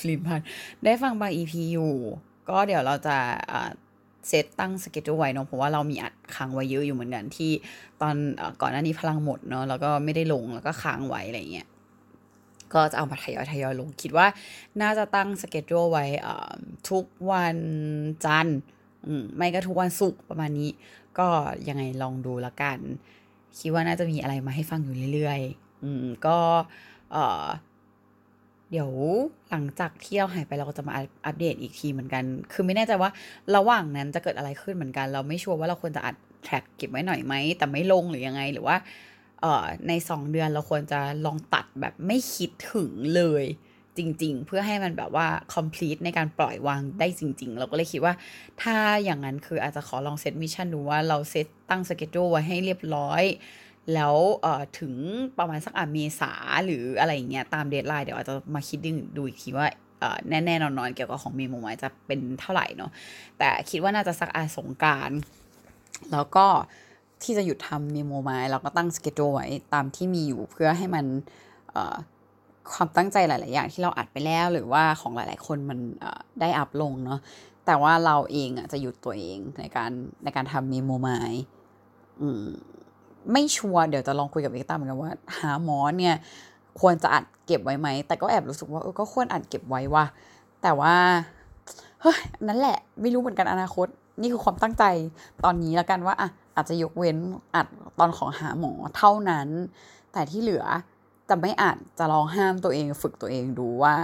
พลิมพันได้ฟังบาง EP อยู่ ก็เดี๋ยวเราจะอ่าเซตตั้งสเกจไว้เนาะเพราะว่าเรามีอัดค้างไว้เยอะอยู่เหมือนกันที่ตอนอก่อนหน้านี้พลังหมดเนาะแล้วก็ไม่ได้ลงแล้วก็ค้างไว้อะไรเงี้ย ก็จะเอามาทยอยทยอยลง คิดว่าน่าจะตั้งสเกจไว้ทุกวันจันทร์ไม่ก็ทุกวันศุกร์ประมาณนี้ ก็ยังไงลองดูละกัน คิดว่าน่าจะมีอะไรมาให้ฟังอยู่เรื่อยๆ อืมก็เอ่อเดี๋ยวหลังจากที่เราหายไปเราก็จะมาอัปอัปเดตอีกทีเหมือนกัน คือไม่แน่ใจว่าระหว่างนั้นจะเกิดอะไรขึ้นเหมือนกัน เราไม่ชัวร์ว่าเราควรจะอัด track เก็บไว้หน่อยไหมแต่ไม่ลงหรือยังไงหรือว่า เอ่อในสองเดือนเราควรจะลองตัดแบบไม่คิดถึงเลยจริง ๆ เพื่อให้มันแบบว่า complete ในการปล่อยวางได้จริง ๆ เราก็เลยคิดว่า ถ้าอย่างนั้นคืออาจจะขอลอง set mission ดูว่าเราเซตตั้ง schedule ไว้ให้เรียบร้อย แล้วเออถึงประมาณสักอะเมษาหรืออะไรอย่างเงี้ยตาม deadline เดี๋ยวอาจจะมาคิดดูดูอีกทีว่าเอ่แน่ๆนอนๆเกี่ยวกับของเมโมไมจะเป็นเท่าไหร่เนาะแต่คิดว่าน่าจะสักอ่ะสงกรานต์ แล้วก็ ที่จะหยุดทำเมโมไมเราก็ตั้ง schedule ไว้ตามที่มีอยู่เพื่อให้มันความตั้งใจหลาย ๆ อย่างที่เราอัดไปแล้วหรือว่าของหลาย ๆ คนมันได้อัพลงเนาะแต่ว่าเราเองอะจะหยุดตัวเองในการในการทำเมโมไมอืมไม่ชัวร์เดี๋ยวจะลองคุยกับเอกตาเหมือนกันว่า หาหมอเนี่ย ควรจะอัดเก็บไว้ไหม แต่ก็แอบรู้สึกว่าเออก็ควรอัดเก็บไว้ว่ะแต่ว่าเฮ้ยนั่นแหละ ไม่รู้เหมือนกันอนาคต นี่คือความตั้งใจตอนนี้แล้วกันว่าอะอาจจะยกเว้นอัดตอนของหาหมอเท่านั้น แต่ที่เหลือจะไม่อาจจะลองห้ามตัวเอง ฝึกตัวเองดูว่า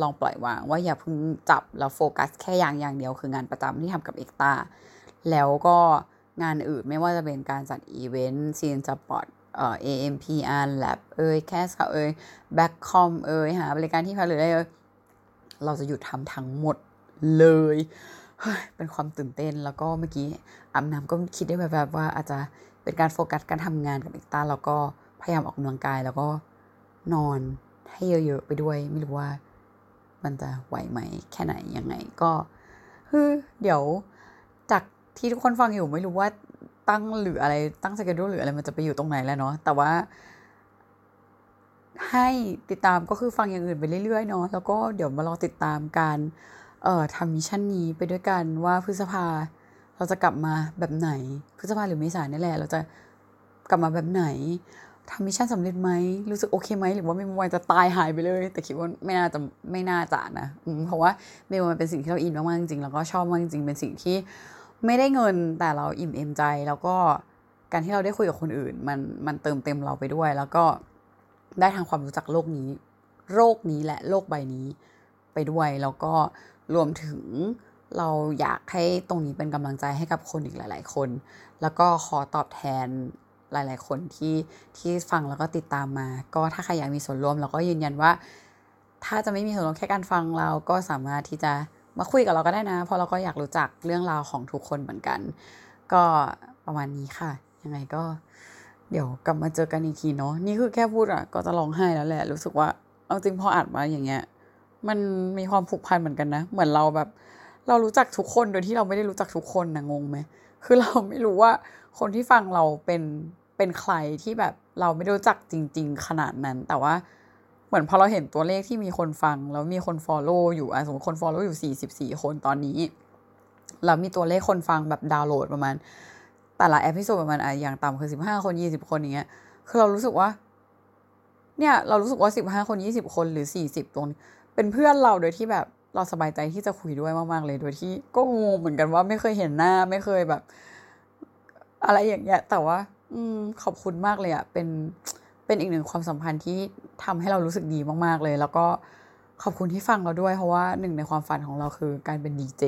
ลองปล่อยวางว่าอย่าเพิ่งจับแล้วโฟกัสแค่อย่างอย่างเดียวคืองานประจำที่ทำกับเอ็กตาแล้วก็งานอื่นไม่ว่าจะเป็นการจัดอีเวนต์ซีนสปอร์ตเอ่อ AMPR Lab เอ่ย cast เอ่ยแบ็คคอมเอ่ยหาบริการที่พักหรืออะไรเอ่ยเราจะหยุดทำทั้งหมดเลย เป็นความตื่นเต้นแล้วก็เมื่อกี้อาบน้ำก็คิดได้แบบแบบว่าอาจจะเป็นการโฟกัสการทำงานกับเอกตาแล้วก็พยายามออกกำลังกายแล้วก็นอนให้เยอะๆไปด้วย ไม่รู้ว่ามันจะไหวไหมแค่ไหนยังไงก็คือเดี๋ยวจากที่ทุกคนฟังอยู่ไม่รู้ว่าตั้งหรืออะไรตั้งสเกดูหรืออะไรมันจะไปอยู่ตรงไหนแล้วเนาะแต่ว่า ให้ติดตามก็คือฟังอย่างอื่นไปเรื่อยๆเนาะแล้วก็เดี๋ยวมารอติดตามการ เอ่อทำมิชชั่นนี้ไปด้วยกันว่าพฤษภาเราจะกลับมาแบบไหน พฤษภาหรือเมษายนนี่แหละ เราจะกลับมาแบบไหนทำ mission สำเร็จไหมรู้สึกโอเคไหมหรือว่าไม่วันจะตายหายไปเลย แต่คิดว่าไม่น่าจะไม่น่าจะนะเพราะว่าเมลมันเป็นสิ่งที่เราอินมากๆจริงๆแล้วก็ชอบมากจริงๆเป็นสิ่งที่ไม่ได้เงินแต่เราอิ่มเอมใจ แล้วก็การที่เราได้คุยกับคนอื่น มันมันเติมเต็มเราไปด้วย แล้วก็ได้ทางความรู้จักโลกนี้โรคนี้และโลกใบนี้ไปด้วยแล้วก็ รวมถึงเราอยากให้ตรงนี้เป็นกำลังใจให้กับคนอีกหลาย ๆ คน แล้วก็ขอตอบแทนหลาย ๆ คนที่ที่ฟังแล้วก็ติดตามมา ก็ถ้าใครอยากมีส่วนร่วมเราก็ยืนยันว่า ถ้าจะไม่มีส่วนร่วมแค่การฟังเราก็สามารถที่จะมาคุยกับเราก็ได้นะ เพราะเราก็อยากรู้จักเรื่องราวของทุกคนเหมือนกัน ก็ประมาณนี้ค่ะ ยังไงก็เดี๋ยวกลับมาเจอกันอีกทีเนาะนี่คือแค่พูดอะก็จะร้องไห้แล้วแหละ รู้สึกว่าเอาจริงพออ่านมาอย่างเงี้ย มันมีความผูกพันเหมือนกันนะ เหมือนเราแบบ เรารู้จักทุกคนโดยที่เราไม่ได้รู้จักทุกคนนะงงไหมคือเราไม่รู้ว่าคนที่ฟังเราเป็นเป็นใครที่แบบเราไม่รู้จักจริง ๆ ขนาดนั้น แต่ว่าเหมือนพอเราเห็นตัวเลขที่มีคนฟัง แล้วมีคน follow อยู่อะสมมติคน follow อยู่สี่สิบสี่คนตอนนี้แล้วมีตัวเลขคนฟังแบบดาวน์โหลดประมาณ แต่ละ episode ประมาณอะอย่างต่ำคือสิบห้าคนยี่สิบคนอย่างเงี้ยคือเรารู้สึกว่า เนี่ย เรารู้สึกว่าสิบห้าคนยี่สิบคนหรือสี่สิบตรงนี้ เป็นเพื่อนเราโดยที่แบบเราสบายใจที่จะคุยด้วยมากๆเลย โดยที่ก็งงเหมือนกันว่าไม่เคยเห็นหน้าไม่เคยแบบ อะไรอย่างเงี้ย แต่ว่า อืมขอบคุณมากเลยอะเป็นเป็นอีกหนึ่งความสัมพันธ์ที่ทำให้เรารู้สึกดีมากๆเลย แล้วก็ขอบคุณที่ฟังเราด้วย เพราะว่าหนึ่งในความฝันของเราคือการเป็นดีเจ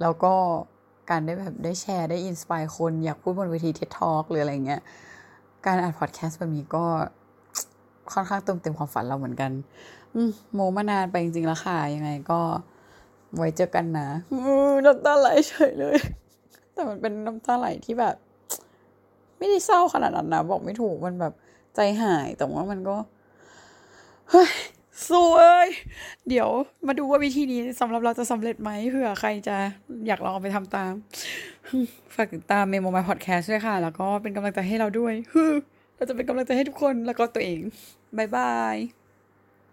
แล้วก็การได้แบบได้แชร์ได้ inspire คนอยากพูดบนเวที TED Talk หรืออะไรเงี้ย การอัดพอดแคสต์แบบนี้ก็ค่อนข้างเติมเต็มความฝันเราเหมือนกัน โมมานานไปจริงๆแล้วค่ะ ยังไงก็ไว้เจอกันนะน้ำตาไหลเฉยเลย แต่มันเป็นน้ำตาไหลที่แบบ ไม่ได้เศร้าขนาดนั้นนะ บอกไม่ถูกมันแบบใจหาย แต่ว่ามันก็ เฮ้ยสวยเดี๋ยวมาดูว่าวิธีนี้สำหรับเราจะสำเร็จไหมเผื่อใครจะอยากลองเอาไปทำตาม ฝากติดตามเมโมมาพอดแคสต์ด้วยค่ะ แล้วก็เป็นกำลังใจให้เราด้วยเราจะเป็นกำลังใจให้ทุกคนแล้วก็ตัวเองบายบาย